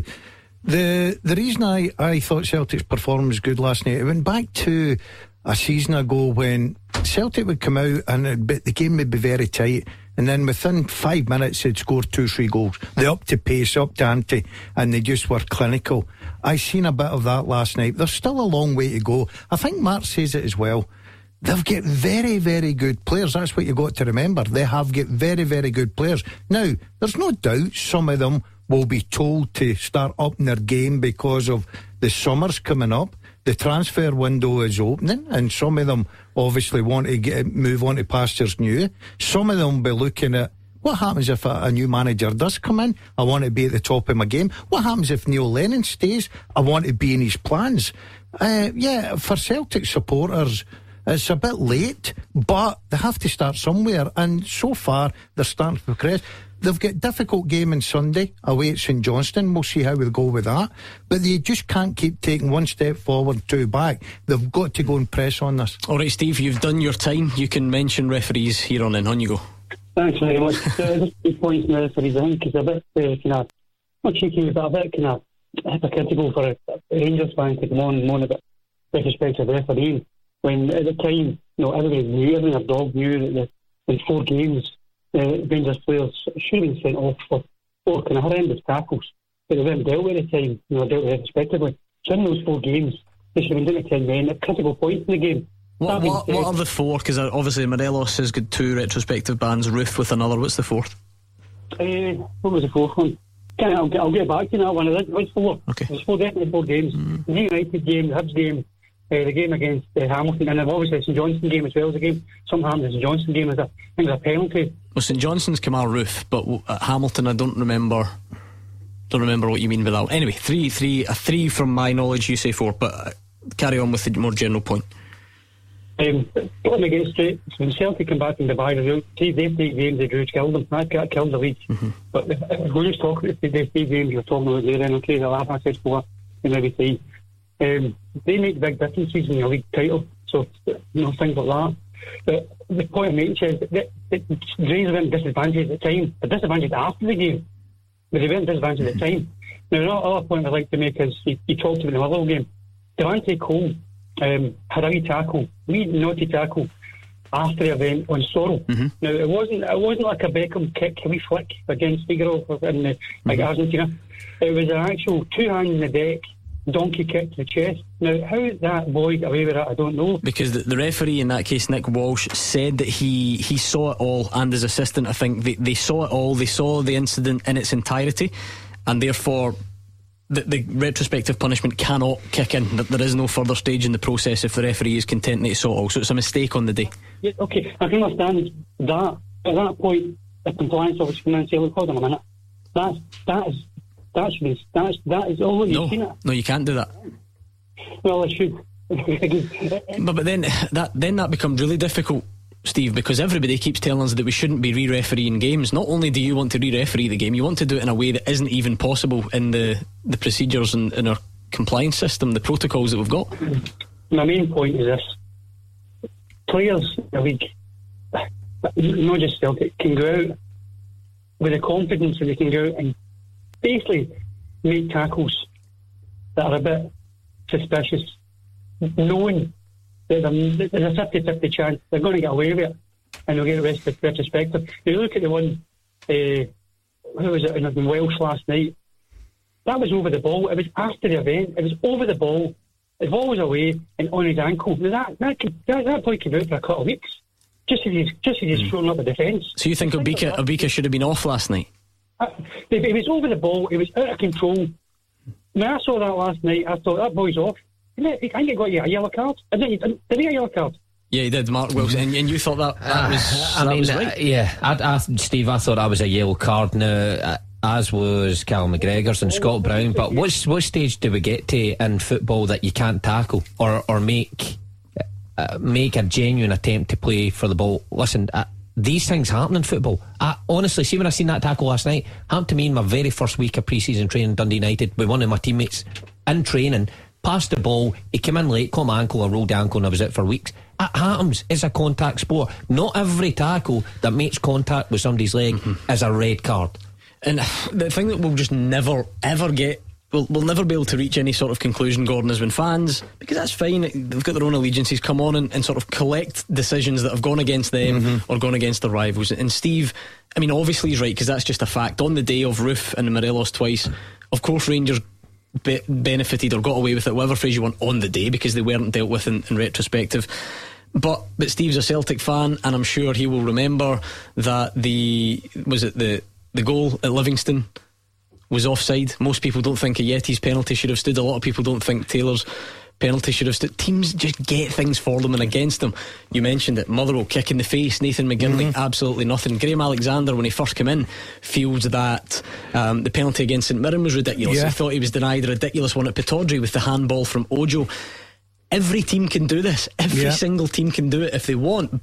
Speaker 3: the the reason I, I thought Celtic's performance was good last night, it went back to a season ago when Celtic would come out and it'd be, the game would be very tight. And then within five minutes, they'd scored two, three goals. They up to pace, up to ante, and they just were clinical. I seen a bit of that last night. There's still a long way to go. I think Mark says it as well. They've got very, very good players. That's what you got to remember. They have got very, very good players. Now, there's no doubt some of them will be told to start upping their game because of the summer's coming up. The transfer window is opening, and some of them obviously want to get move on to pastures new. Some of them will be looking at what happens if a, a new manager does come in. I want to be at the top of my game. What happens if Neil Lennon stays? I want to be in his plans. Uh, yeah, for Celtic supporters, it's a bit late, but they have to start somewhere. And so far, they're starting to progress. They've got difficult game on Sunday away at St Johnstone. We'll see how we go with that. But they just can't keep taking one step forward, two back. They've got to go and press on this.
Speaker 1: All right, Steve, you've done your time. You can mention referees here on in. On you go.
Speaker 11: Thanks very much. uh, just two points in the referees, I think, is a bit uh, kind of, not cheeky, but a bit kind of hypocritical for a, a Rangers fan to come on and moan about disrespect of refereeing when at the time, you know, everybody knew, every dog knew that the, in four games, uh, Rangers players should have been sent off for four kind of horrendous tackles, but they weren't dealt with at the time, you know, dealt with it respectively. So in those four games, they should have been doing it 10 men at critical points in the game.
Speaker 1: What, what, what are the four? Because obviously Morelos has got two retrospective bans, Roofe with another. What's the fourth?
Speaker 11: Uh, what was the fourth one? I'll, get, I'll get back to that one. It was four.
Speaker 1: Okay.
Speaker 11: There's four, definitely four games. Mm. The United game, the Hibs game, uh, the game against uh, Hamilton, and obviously the St Johnstone game as well as a game. Somehow the St Johnstone game is a, I think a penalty.
Speaker 1: Well, St Johnstone's Kemar Roofe, but at Hamilton, I don't remember. Don't remember what you mean by that. Anyway, three, three, a three from my knowledge. You say four, but uh, carry on with the more general point.
Speaker 11: Um, get straight. When Celtic come back in the Bayern, they they three games they drew killed them. That got killed the league.
Speaker 1: Mm-hmm.
Speaker 11: But we're just talking about the three games you're talking about there. Then okay, the last I said four, and maybe three. Um, they make big differences in the league title. So you know things like that. But the point I'm making is that, that, that Drays were disadvantaged at the time. The disadvantage after the game, but they weren't disadvantaged at the time. Now, another other point I'd like to make is you, you talked about the Motherwell game. Devante Cole um, had a tackle, wee naughty tackle after the event on Sorrell.
Speaker 1: Mm-hmm.
Speaker 11: Now it wasn't it wasn't like a Beckham kick, a wee flick against Figaro in the, like
Speaker 1: Mm-hmm.
Speaker 11: Argentina. It was an actual two hands in the deck, donkey kick to the chest. Now how that boy got away with that, I don't know.
Speaker 1: Because the, the referee in that case, Nick Walsh, said that he he saw it all, and his assistant, I think they, they saw it all. They saw the incident in its entirety, and therefore. The, the retrospective punishment cannot kick in. There is no further stage in the process if the referee is content that he saw it all. So it's a mistake on the day.
Speaker 11: Yeah, okay, I can understand that. At that point, the compliance officer can and say, "Look, hold on a minute. That's that is that should be that's that is all
Speaker 1: No,
Speaker 11: seen it."
Speaker 1: no, you can't do that.
Speaker 11: Well, I should.
Speaker 1: But, but then that then that becomes really difficult, Steve, because everybody keeps telling us that we shouldn't be re-refereeing games. Not only do you want to re-referee the game, you want to do it in a way that isn't even possible in the the procedures and in our compliance system, the protocols that we've got.
Speaker 11: My main point is this: players in the league, not just Celtic, can go out with the confidence that they can go out and basically make tackles that are a bit suspicious, knowing that there's a 50-50 chance they're going to get away with it and they'll get arrested retrospective. You look at the one, uh, who was it in Welsh last night? That was over the ball. It was after the event. It was over the ball. The ball was away and on his ankle. That that could, that, that boy could out for a couple of weeks. Just as he's just as he's thrown up a defence.
Speaker 1: So you think Obika, Obika should have been off last night?
Speaker 11: Uh, It, it was over the ball. It was out of control. When I saw that last night, I thought that boy's off. Didn't it? I think he got you a yellow card. Didn't he? Didn't he get a yellow card?
Speaker 1: Yeah, he did, Mark Wilson, and, and you thought that that was
Speaker 2: I
Speaker 1: that
Speaker 2: mean,
Speaker 1: was
Speaker 2: uh,
Speaker 1: right.
Speaker 2: yeah, I, I, Steve, I thought that was a yellow card now, uh, as was Cal McGregor's and Scott Brown. But what what stage do we get to in football that you can't tackle or or make uh, make a genuine attempt to play for the ball? Listen. Uh, these things happen in football. I, honestly, see when I seen that tackle last night, happened to me in my very first week of pre-season training, Dundee United, with one of my teammates in training, passed the ball, he came in late, caught my ankle, I rolled the ankle, and I was out for weeks. It happens. It's a contact sport. Not every tackle that makes contact with somebody's leg mm-hmm. is a red card.
Speaker 1: And the thing that we'll just never ever get. We'll, we'll never be able to reach any sort of conclusion, Gordon, has been fans, because that's fine, they've got their own allegiances, come on and, and sort of collect decisions that have gone against them mm-hmm. or gone against their rivals. And Steve, I mean, obviously he's right, because that's just a fact. On the day of Roofe and Morelos twice, of course, Rangers be- benefited or got away with it, whatever phrase you want, on the day, because they weren't dealt with in, in retrospective. But but Steve's a Celtic fan, and I'm sure he will remember that the was it the the goal at Livingston was offside. Most people don't think Ajeti's penalty should have stood. A lot of people don't think Taylor's penalty should have stood. Teams just get things for them and against them. You mentioned it. Motherwell kick in the face. Nathan McGinley absolutely nothing. Graham Alexander when he first came in feels that um, the penalty against St Mirren was ridiculous.
Speaker 3: Yeah.
Speaker 1: He thought he was denied a ridiculous one at Pittodrie with the handball from Ojo. Every team can do this. Every
Speaker 3: Yeah.
Speaker 1: single team can do it if they want.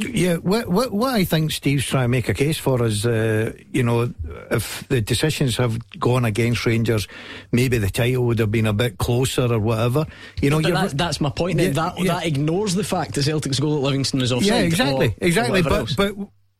Speaker 3: Yeah, what, what, what I think Steve's trying to make a case for is, uh, you know, if the decisions have gone against Rangers, maybe the title would have been a bit closer or whatever. You know,
Speaker 1: but that's, that's my point. Yeah, that yeah. that ignores the fact that Celtic's goal at Livingston is offside.
Speaker 3: Yeah, exactly,
Speaker 1: or,
Speaker 3: exactly.
Speaker 1: Or
Speaker 3: but
Speaker 1: else.
Speaker 3: but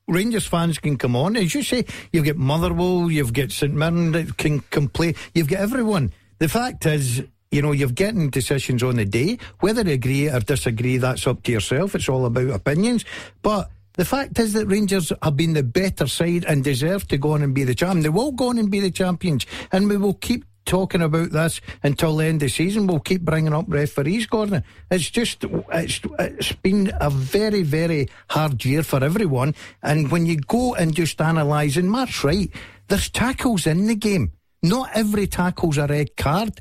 Speaker 3: Rangers fans can come on, as you say. You've got Motherwell, you've got St Mirren that can complain. You've got everyone. The fact is, you know, you're getting decisions on the day. Whether you agree or disagree, that's up to yourself. It's all about opinions. But the fact is that Rangers have been the better side and deserve to go on and be the champion. They will go on and be the champions, and we will keep talking about this until the end of the season. We'll keep bringing up referees, Gordon. It's just, it's, it's been a very, very hard year for everyone. And when you go and just analyse, and Mark's right, there's tackles in the game. Not every tackle's a red card.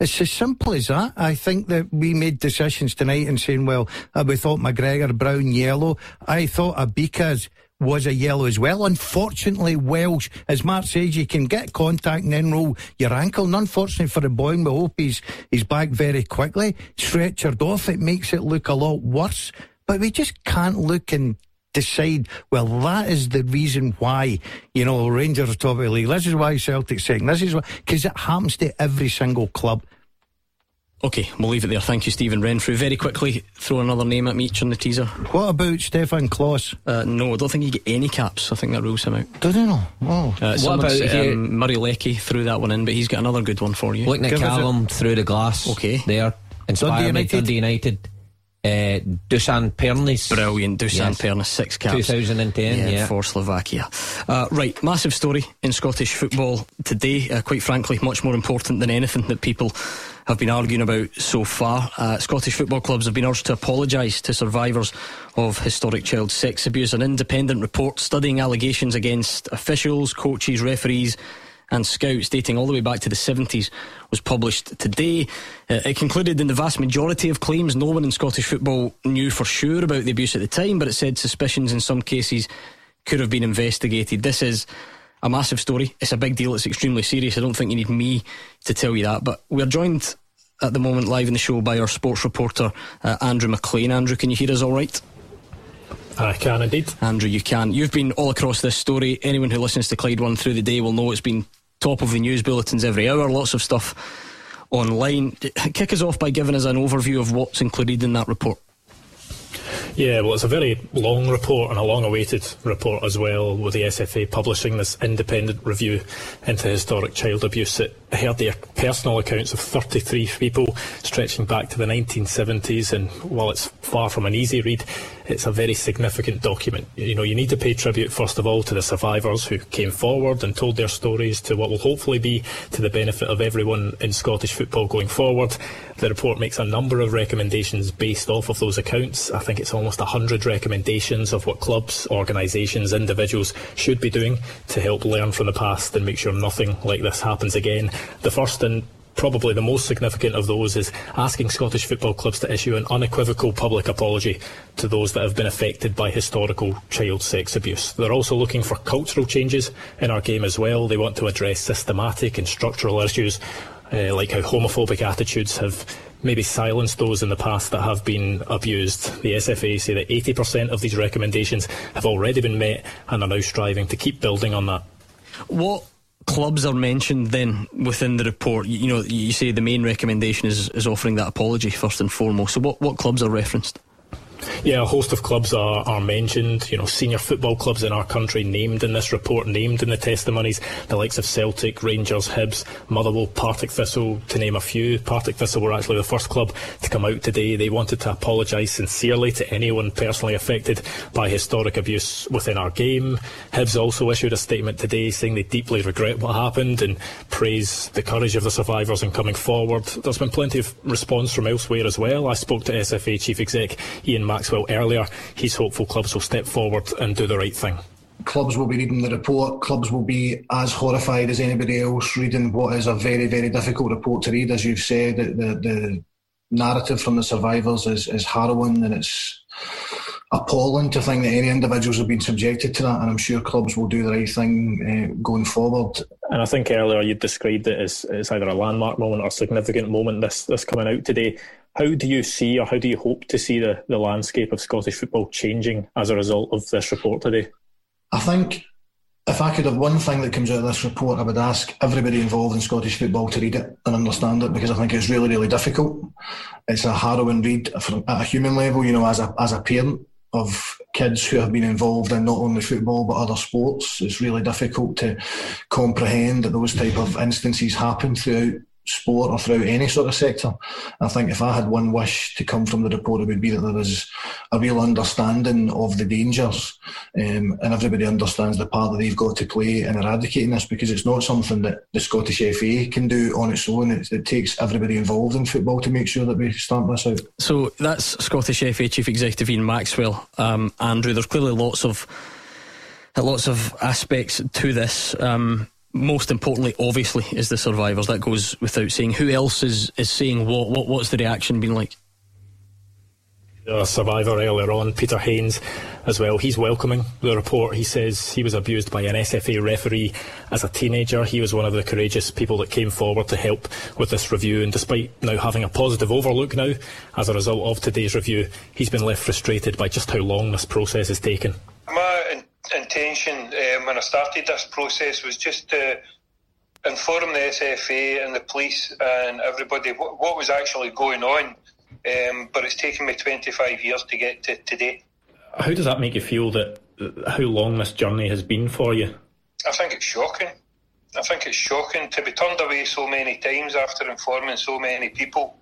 Speaker 3: It's as simple as that. I think that we made decisions tonight and saying, well, uh, we thought McGregor, brown, yellow. I thought Obika's was a yellow as well. Unfortunately, Welsh, as Mark says, you can get contact and then roll your ankle. And unfortunately for the boy, we hope he's, he's back very quickly. Stretchered off, it makes it look a lot worse. But we just can't look and decide, well, that is the reason why, you know, Rangers are top of the league. This is why Celtic's second. This is why, because it happens to every single club.
Speaker 1: Okay, we'll leave it there. Thank you, Stephen Renfrew. Very quickly, throw another name at me each on the teaser.
Speaker 3: What about Stefan Klos?
Speaker 1: Uh, no, I don't think you get any caps. I think that rules him out.
Speaker 3: Do they not? Oh.
Speaker 1: Uh, what about um, Murray Lecky threw that one in, but he's got another good one for you.
Speaker 2: Looking at Callum through the glass.
Speaker 1: Okay.
Speaker 2: There. Inspired Dundee United. Dundee United. Uh, Dusan Pernis.
Speaker 1: Brilliant. Dusan yes. Pernis, six caps.
Speaker 2: 2010, yeah, yeah.
Speaker 1: For Slovakia. Uh, right, massive story in Scottish football today. Uh, quite frankly, much more important than anything that people have been arguing about so far. Uh, Scottish football clubs have been urged to apologise to survivors of historic child sex abuse. An independent report studying allegations against officials, coaches, referees, and scouts dating all the way back to the 70s was published today. Uh, it concluded in the vast majority of claims no one in Scottish football knew for sure about the abuse at the time, but it said suspicions in some cases could have been investigated. This is a massive story. It's a big deal. It's extremely serious. I don't think you need me to tell you that. But we're joined at the moment live in the show by our sports reporter, uh, Andrew McLean. Andrew, can you hear us all right?
Speaker 16: I can indeed.
Speaker 1: Andrew, you can. You've been all across this story. Anyone who listens to Clyde One through the day will know it's been top of the news bulletins every hour, lots of stuff online. Kick us off by giving us an overview of what's included in that report.
Speaker 16: Yeah, well, it's a very long report and a long awaited report as well, with the SFA publishing this independent review into historic child abuse. Heard their personal accounts of 33 people stretching back to the 1970s, and while it's far from an easy read, it's a very significant document. You know, you need to pay tribute, first of all, to the survivors who came forward and told their stories to what will hopefully be to the benefit of everyone in Scottish football going forward. The report makes a number of recommendations based off of those accounts. I think it's almost 100 recommendations of what clubs, organisations, individuals should be doing to help learn from the past and make sure nothing like this happens again. The first and probably the most significant of those is asking Scottish football clubs to issue an unequivocal public apology to those that have been affected by historical child sex abuse. They're also looking for cultural changes in our game as well. They want to address systematic and structural issues uh, like how homophobic attitudes have maybe silenced those in the past that have been abused. The SFA say that 80% of these recommendations have already been met and are now striving to keep building on that.
Speaker 1: What clubs are mentioned then within the report? You know, you say the main recommendation is, is offering that apology first and foremost. So, what, what clubs are referenced?
Speaker 16: Yeah, a host of clubs are, are mentioned. You know, senior football clubs in our country named in this report, named in the testimonies. The likes of Celtic, Rangers, Hibs, Motherwell, Partick Thistle, to name a few. Partick Thistle were actually the first club to come out today. They wanted to apologise sincerely to anyone personally affected by historic abuse within our game. Hibs also issued a statement today saying they deeply regret what happened and praise the courage of the survivors in coming forward. There's been plenty of response from elsewhere as well. I spoke to SFA Chief Exec Ian Maxwell earlier. He's hopeful clubs will step forward and do the right thing.
Speaker 17: Clubs will be reading the report. Clubs will be as horrified as anybody else reading what is a very, very difficult report to read. As you've said, the, the, the narrative from the survivors is, is harrowing and it's appalling to think that any individuals have been subjected to that, and I'm sure clubs will do the right thing uh, going forward.
Speaker 16: And I think earlier you described it as, as either a landmark moment or a significant moment. This this coming out today. How do you see, or how do you hope to see the, the landscape of Scottish football changing as a result of this report today?
Speaker 17: I think if I could have one thing that comes out of this report, I would ask everybody involved in Scottish football to read it and understand it because I think it's really, really difficult. It's a harrowing read at a human level, you know, as a, as a parent of kids who have been involved in not only football but other sports. It's really difficult to comprehend that those type of instances happen throughout sport or throughout any sort of sector. I think if I had one wish to come from the report, it would be that there is a real understanding of the dangers um, and everybody understands the part that they've got to play in eradicating this because it's not something that the Scottish FA can do on its own. It, it takes everybody involved in football to make sure that we stamp this out.
Speaker 1: So that's Scottish FA Chief Executive Ian Maxwell. Um, Andrew, there's clearly lots of lots of aspects to this. Um, most importantly, obviously, is the survivors. That goes without saying. Who else is, is saying what? What what's the reaction been like?
Speaker 16: A survivor earlier on, Peter Haynes, as well. He's welcoming the report. He says he was abused by an SFA referee as a teenager. He was one of the courageous people that came forward to help with this review. And despite now having a positive overlook now as a result of today's review, he's been left frustrated by just how long this process has taken.
Speaker 18: My intention um, when I started this process was just to inform the SFA and the police and everybody what, what was actually going on. Um, but it's taken me 25 years to get to today.
Speaker 16: How does that make you feel that how long this journey has been for you?
Speaker 18: I think it's shocking. I think it's shocking to be turned away so many times after informing so many people.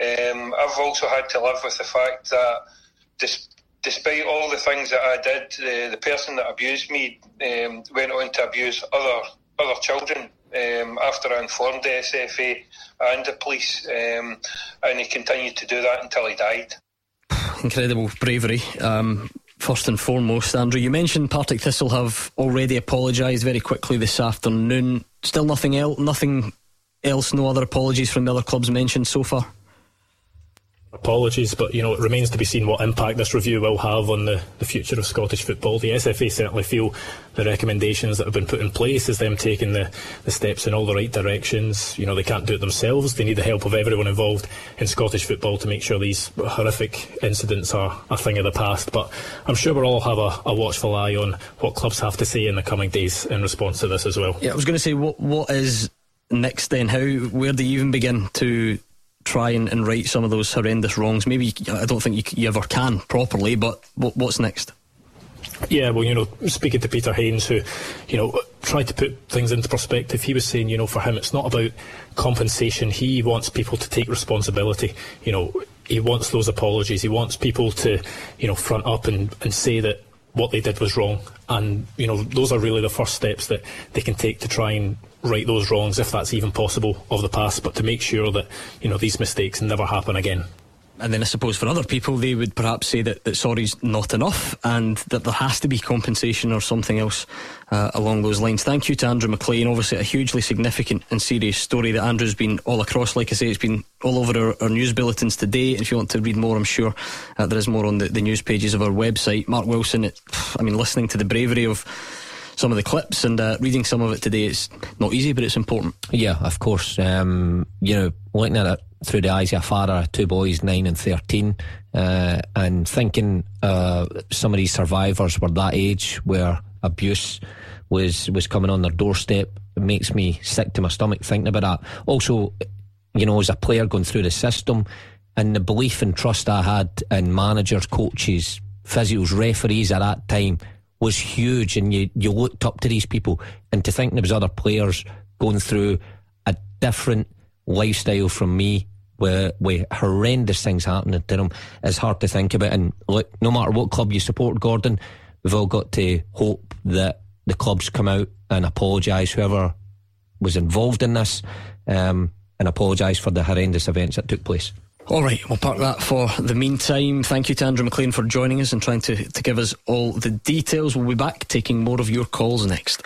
Speaker 18: Um, I've also had to live with the fact that despite all the things that I did, the, the person that abused me um, went on to abuse other other children um, after I informed the SFA and the police, um, and he continued to do that until he died.
Speaker 1: Incredible bravery. Um, first and foremost, Andrew, you mentioned Partick Thistle have already apologised very quickly this afternoon. Still nothing else. Nothing else. No other apologies from the other clubs mentioned so far
Speaker 16: apologies, but you know it remains to be seen what impact this review will have on the, the future of Scottish football. The SFA certainly feel the recommendations that have been put in place is them taking the, the steps in all the right directions. You know they can't do it themselves. They need the help of everyone involved in Scottish football to make sure these horrific incidents are a thing of the past. But I'm sure we'll all have a, a watchful eye on what clubs have to say in the coming days in response to this as well.
Speaker 1: Yeah, I was going to say what what is next then? How where do you even begin to try and, and right some of those horrendous wrongs. Maybe I don't think you, you ever can properly, but what, what's next?
Speaker 16: Yeah, well, you know, speaking to Peter Haynes, who, you know, tried to put things into perspective, he was saying, you know, for him, it's not about compensation. He wants people to take responsibility. You know, he wants those apologies. He wants people to, you know, front up and, and say that what they did was wrong. And, you know, those are really the first steps that they can take to try and right those wrongs, if that's even possible, of the past, but to make sure that, you know, these mistakes never happen again.
Speaker 1: And then I suppose for other people, they would perhaps say that, that sorry's not enough and that there has to be compensation or something else uh, along those lines. Thank you to Andrew McLean. Obviously, a hugely significant and serious story that Andrew's been all across. Like I say, it's been all over our, our news bulletins today. If you want to read more, I'm sure uh, there is more on the, the news pages of our website. Mark Wilson, it, I mean, listening to the bravery of some of the clips and uh, reading some of it today. It's not easy, but it's important.
Speaker 2: Yeah, of course. Um, you know, looking at it through the eyes of a father, two boys, nine and thirteen, uh, and thinking uh, some of these survivors were that age where abuse was was coming on their doorstep. It makes me sick to my stomach thinking about that. Also, you know, as a player going through the system, and the belief and trust I had in managers, coaches, physios, referees at that time was huge, and you, you looked up to these people. And to think there was other players going through a different lifestyle from me, with, with horrendous things happening to them, is hard to think about. And look, no matter what club you support, Gordon, we've all got to hope that the clubs come out and apologise, whoever was involved in this, um, and apologise for the horrendous events that took place.
Speaker 1: All right, we'll park that for the meantime. Thank you to Andrew McLean for joining us and trying to, to give us all the details. We'll be back taking more of your calls next.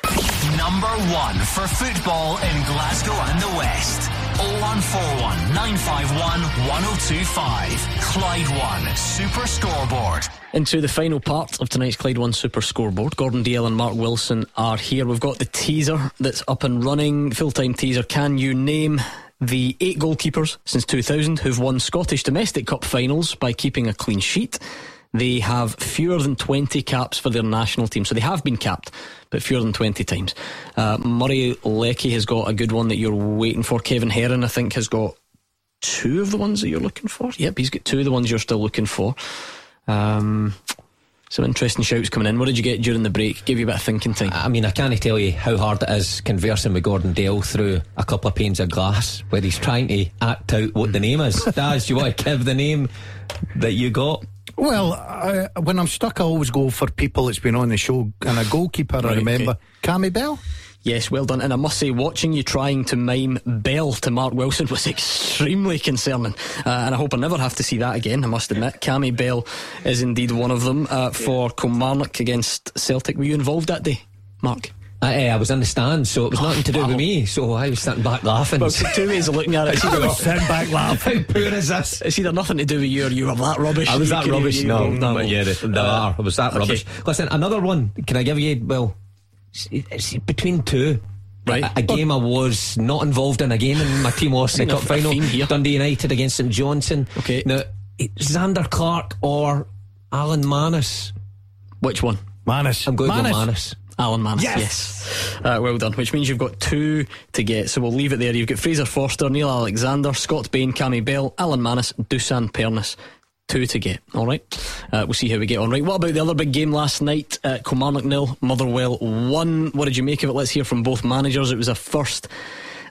Speaker 7: Number one for football in Glasgow and the West. 0141 951 1025. Clyde One Super Scoreboard.
Speaker 1: Into the final part of tonight's Clyde One Super Scoreboard. Gordon Dalziel and Mark Wilson are here. We've got the teaser that's up and running. Full time teaser. Can you name the eight goalkeepers since 2000 who've won Scottish domestic cup finals by keeping a clean sheet. They have fewer than 20 caps for their national team. So they have been capped, but fewer than 20 times. Uh, Murray Lecky has got a good one that you're waiting for. Kevin Herron, I think, has got two of the ones that you're looking for. Yep, he's got two of the ones you're still looking for. Um, some interesting shouts coming in. What did you get during the break? Give you a bit of thinking time.
Speaker 2: I mean, I can't tell you how hard it is conversing with Gordon Dalziel through a couple of panes of glass where he's trying to act out what the name is. Daz, do you want to give the name that you got?
Speaker 3: Well, I, when I'm stuck, I always go for people that's been on the show. And a goalkeeper, I remember,
Speaker 1: okay.
Speaker 3: Cammy Bell.
Speaker 1: Yes, well done. And I must say, watching you trying to mime Bell to Mark Wilson was extremely concerning. Uh, and I hope I never have to see that again, I must admit. Cammy Bell is indeed one of them uh, for Kilmarnock against Celtic. Were you involved that day, Mark?
Speaker 2: I, I was in the stand, so it was nothing to do with me. So I was sitting back laughing.
Speaker 1: Well, two ways of looking at it. It's either,
Speaker 3: sitting back laughing.
Speaker 2: How poor is this?
Speaker 1: it's either nothing to do with you or you were that rubbish.
Speaker 2: I was that rubbish.
Speaker 1: even-
Speaker 2: No, no, yeah, they, are. I was that
Speaker 1: okay.
Speaker 2: rubbish. Listen, another one. Can I give you? Well, between two.
Speaker 1: Right.
Speaker 2: A, a game I was not involved in again, and my team lost
Speaker 1: in the
Speaker 2: cup
Speaker 1: a
Speaker 2: final.
Speaker 1: theme here.
Speaker 2: Dundee United against St Johnstone.
Speaker 1: Okay.
Speaker 2: Now, Zander Clark or Alan Mannus?
Speaker 1: Which one?
Speaker 3: Mannus.
Speaker 2: I'm going to
Speaker 3: Mannus.
Speaker 2: go Mannus.
Speaker 1: Alan Mannus,
Speaker 3: Yes.
Speaker 1: yes. Uh, well done, which means you've got two to get. So we'll leave it there. You've got Fraser Forster, Neil Alexander, Scott Bain, Cammy Bell, Alan Mannus, Dusan Pernis. Two to get. All right. Uh, we'll see how we get on. Right. What about the other big game last night? Uh, Kilmarnock nil, Motherwell one. What did you make of it? Let's hear from both managers. It was a first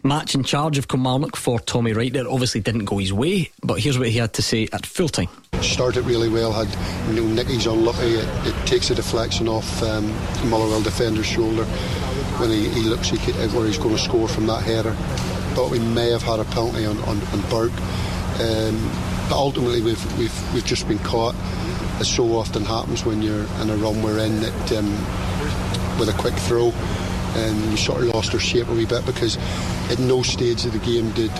Speaker 1: match in charge of Kilmarnock for Tommy Wright. It obviously didn't go his way, but here's what he had to say at full time.
Speaker 19: started really well. Had you know, Nicky's unlucky. It, it takes a deflection off um, Motherwell defender's shoulder when he, he looks he could, where he's going to score from that header. Thought we may have had a penalty on on, on Burke, um, but ultimately we've we've we've just been caught. As so often happens when you're in a run we're in that um, with a quick throw, and we sort of lost our shape a wee bit because at no stage of the game did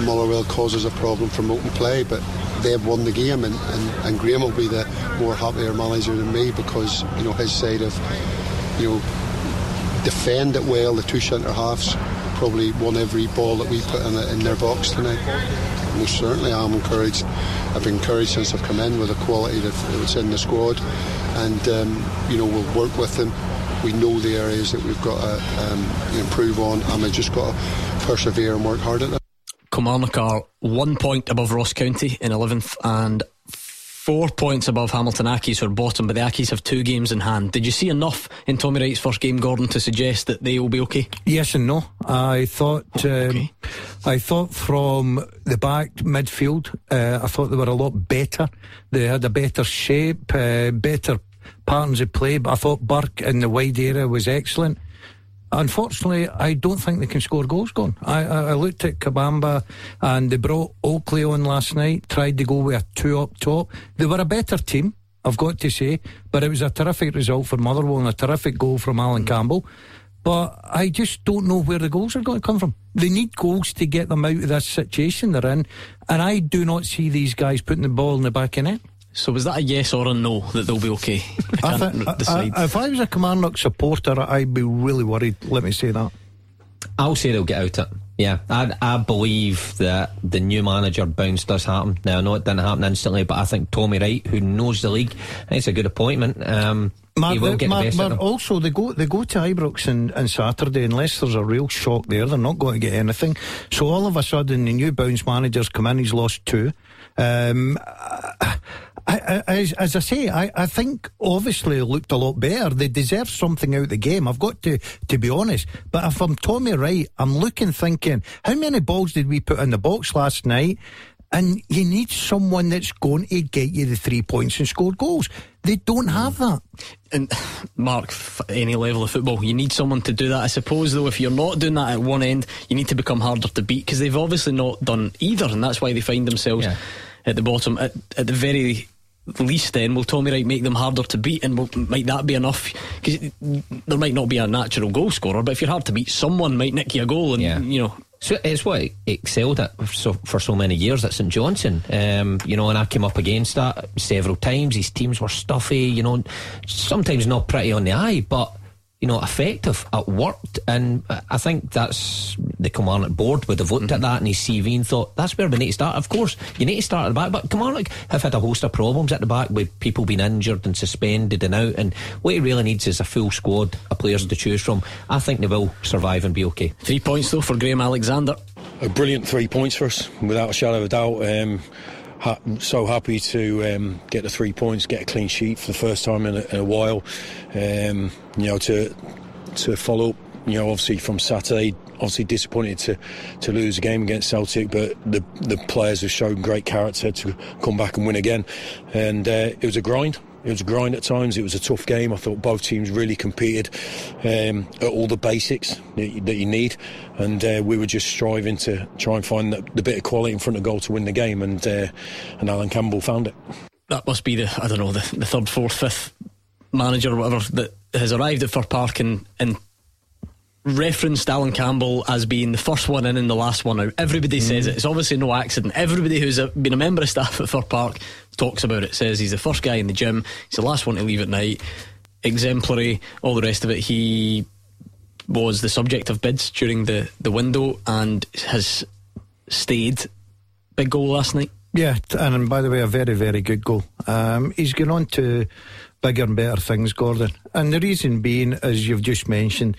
Speaker 19: Motherwell causes a problem from open play, but they've won the game, and, and, and Graham will be the more happier manager than me because you know his side of you know defend it well. The two centre halves probably won every ball that we put in, in their box tonight. Most certainly, I'm encouraged. I've been encouraged since I've come in with the quality that's in the squad, and um, you know we'll work with them. We know the areas that we've got to um, improve on, and we've just got to persevere and work hard at them.
Speaker 1: Kilmarnock are one point above Ross County in 11th and four points above Hamilton Accies, who are bottom, but the Accies have two games in hand. Did you see enough in Tommy Wright's first game, Gordon, to suggest that they will be okay?
Speaker 3: Yes and no. I thought. Um, I thought from the back midfield, uh, I thought they were a lot better. They had a better shape, uh, better patterns of play. But I thought Burke in the wide area was excellent. Unfortunately, I don't think they can score goals. Gone. I, I, I looked at Kabamba, and they brought Oakley on last night. Tried to go with a two up top. They were a better team. I've got to say, but it was a terrific result for Motherwell and a terrific goal from Allan mm. Campbell. But I just don't know where the goals are going to come from. They need goals to get them out of this situation they're in, and I do not see these guys putting the ball in the back of net.
Speaker 1: So was that a yes or a no that they'll be okay? I
Speaker 3: I
Speaker 1: can't
Speaker 3: thi-
Speaker 1: r- decide.
Speaker 3: I- if I was a Kilmarnock supporter, I'd be really worried. Let me say that.
Speaker 2: I'll say they'll get out it. Yeah, I, I believe that the new manager bounce does happen. Now, I know it didn't happen instantly, but I think Tommy Wright, who knows the league, it's a good appointment. Um,
Speaker 3: Mark,
Speaker 2: he will get
Speaker 3: Mark-
Speaker 2: the best
Speaker 3: Mark,
Speaker 2: of them.
Speaker 3: also they go they go to Ibrox on, on Saturday unless there's a real shock there they're not going to get anything so all of a sudden the new bounce managers come in he's lost two um, I, I, as, as I say I, I think obviously it looked a lot better they deserve something out of the game I've got to to be honest but if I'm Tommy Wright I'm looking thinking how many balls did we put in the box last night and you need someone that's going to get you the three points and score goals. They don't have mm. that.
Speaker 1: And Mark, any level of football, you need someone to do that. I suppose, though, if you're not doing that at one end, you need to become harder to beat because they've obviously not done either, and that's why they find themselves at the bottom. At, at the very least, then, will Tommy Wright make them harder to beat, and will, might that be enough? Because there might not be a natural goal scorer, but if you're hard to beat, someone might nick you a goal, and yeah. you know.
Speaker 2: So it's what it excelled at so, for so many years at St Johnstone. Um, you know, and I came up against that several times. His teams were stuffy, you know, sometimes not pretty on the eye, but you know, effective. It worked, and I think that's the Kilmarnock board would have looked at that and his CV and thought that's where we need to start. Of course, you need to start at the back, but Kilmarnock have had a host of problems at the back with people being injured and suspended and out. And what he really needs is a full squad of players to choose from. I think they will survive and be okay.
Speaker 1: Three points though for Graham Alexander.
Speaker 20: A brilliant three points for us, without a shadow of a doubt. Um, ha- so happy to um, get the three points, get a clean sheet for the first time in a, in a while. Um, you know, to to follow up. You know, obviously from Saturday, obviously disappointed to, to lose a game against Celtic, but the the players have shown great character to come back and win again, and uh, it was a grind. It was a grind at times. It was a tough game. I thought both teams really competed um, at all the basics that you, that you need, and uh, we were just striving to try and find the, the, bit of quality in front of goal to win the game, and uh, and Allan Campbell found it.
Speaker 1: That must be the I don't know the, the third, fourth, fifth manager or whatever that has arrived at Fir Park and and referenced Allan Campbell as being the first one in and the last one out. Everybody mm. says it. It's obviously no accident. Everybody who's a, been a member of staff at Fir Park talks about it. Says he's the first guy in the gym. He's the last one to leave at night. Exemplary. All the rest of it. He was the subject of bids during the the window and has stayed. Big goal last night.
Speaker 3: Yeah, and by the way, a very, very good goal. Um, he's gone on to bigger and better things, Gordon. And the reason being, as you've just mentioned,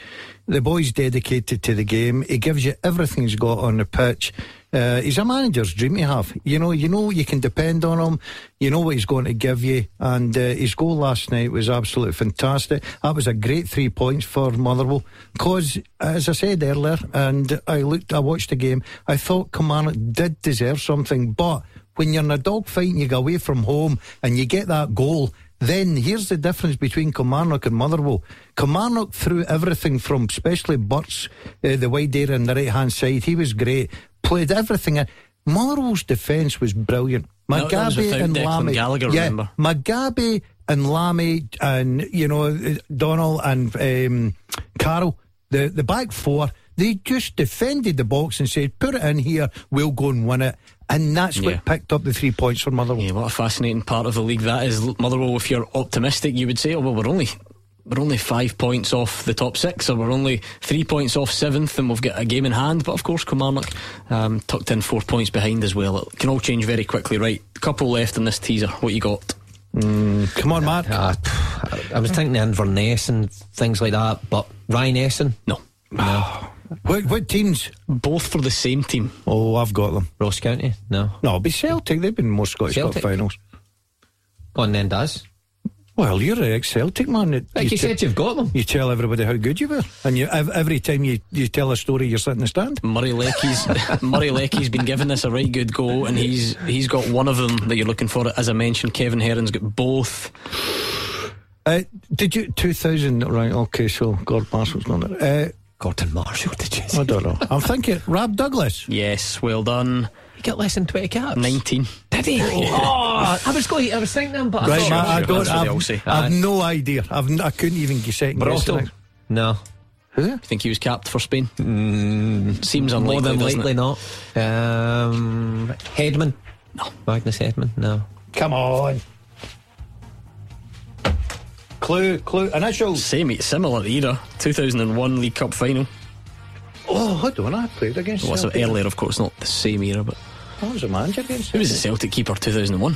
Speaker 3: the boy's dedicated to the game. He gives you everything he's got on the pitch. Uh, he's a manager's dream to have. You know, you know you can depend on him. You know what he's going to give you. And uh, his goal last night was absolutely fantastic. That was a great three points for Motherwell. Because, as I said earlier, and I looked, I watched the game, I thought Kilmarnock did deserve something. But when you're in a dogfight and you go away from home and you get that goal, then here's the difference between Kilmarnock and Motherwell. Kilmarnock threw everything from, especially Burke, uh, the wide area on the right hand side. He was great, played everything. Motherwell's defence was brilliant.
Speaker 1: Mugabi
Speaker 3: and Lamie.
Speaker 1: Gallagher,
Speaker 3: yeah,
Speaker 1: remember?
Speaker 3: And Lamie and, you know, Donald and um, Carroll, the, the back four, they just defended the box and said, put it in here, we'll go and win it. And that's what picked up the three points for Motherwell.
Speaker 1: Yeah, what a fascinating part of the league that is. Motherwell, if you're optimistic, you would say, oh, well, we're only we're only five points off the top six, or we're only three points off seventh, and we've got a game in hand. But of course, Kilmarnock um, tucked in four points behind as well. It can all change very quickly, right? Couple left in this teaser. What you got?
Speaker 3: Mm, come on, Mark.
Speaker 2: Uh, I was thinking Inverness and things like that, but Ryan Esson?
Speaker 1: No.
Speaker 2: No.
Speaker 3: What, what teams?
Speaker 1: Both for the same team.
Speaker 3: Oh, I've got them.
Speaker 2: Ross County? No.
Speaker 3: No, it'll be Celtic. They've been more Scottish Cup finals.
Speaker 2: Go on then, Daz.
Speaker 3: Well, you're an ex Celtic man.
Speaker 2: Like you, you said, you've got them.
Speaker 3: You tell everybody how good you were, and you every time you, you tell a story, you're sitting in the stand.
Speaker 1: Murray Leckie's Murray Leckie's been giving this a right good go, and he's he's got one of them that you're looking for. As I mentioned, Kevin Herron's got both.
Speaker 3: Uh, did you 2000? Right, okay. So Gordon Marshall's not there. Uh,
Speaker 2: Gordon Marshall, did you? Say?
Speaker 3: I don't know. I'm thinking Rab Douglas.
Speaker 1: Yes, well done.
Speaker 2: He got less than 20 caps.
Speaker 1: 19.
Speaker 2: Did he? Oh, I was going. I was thinking them, but
Speaker 3: right,
Speaker 2: I,
Speaker 3: thought, I, don't. I've, I've no idea. I've, I couldn't even guess it.
Speaker 2: No.
Speaker 3: Who?
Speaker 1: You think he was capped for Spain?
Speaker 2: Mm,
Speaker 1: Seems unlikely.
Speaker 2: More than likely
Speaker 1: it?
Speaker 2: not. Um, Hedman.
Speaker 1: No.
Speaker 2: Magnus Hedman. No.
Speaker 3: Come on. Clue, clue, initial.
Speaker 1: Same, similar era. 2001 League Cup final.
Speaker 3: Oh, hold on, I played against.
Speaker 1: Well, so earlier, of course, not the same era, but.
Speaker 3: I was a manager against.
Speaker 1: Who was the Celtic keeper 2001?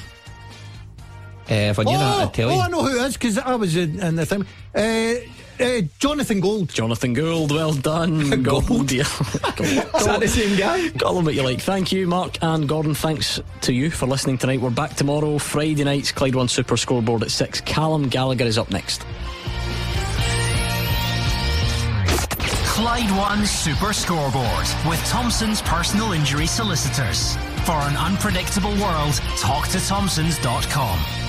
Speaker 2: Uh, oh,
Speaker 3: I'd
Speaker 2: tell you.
Speaker 3: Oh, I know who it is because I was in, in the thing. Uh, uh, Jonathan Gould.
Speaker 1: Jonathan Gould, well done.
Speaker 3: Gould.
Speaker 1: Yeah.
Speaker 2: Is that the same guy?
Speaker 1: Call him what you like. Thank you, Mark and Gordon. Thanks to you for listening tonight. We're back tomorrow, Friday nights, Clyde One Super Scoreboard at 6. Callum Gallagher is up next.
Speaker 7: Clyde One Super Scoreboard with Thompson's personal injury solicitors. For an unpredictable world, talk to Thompsons.com.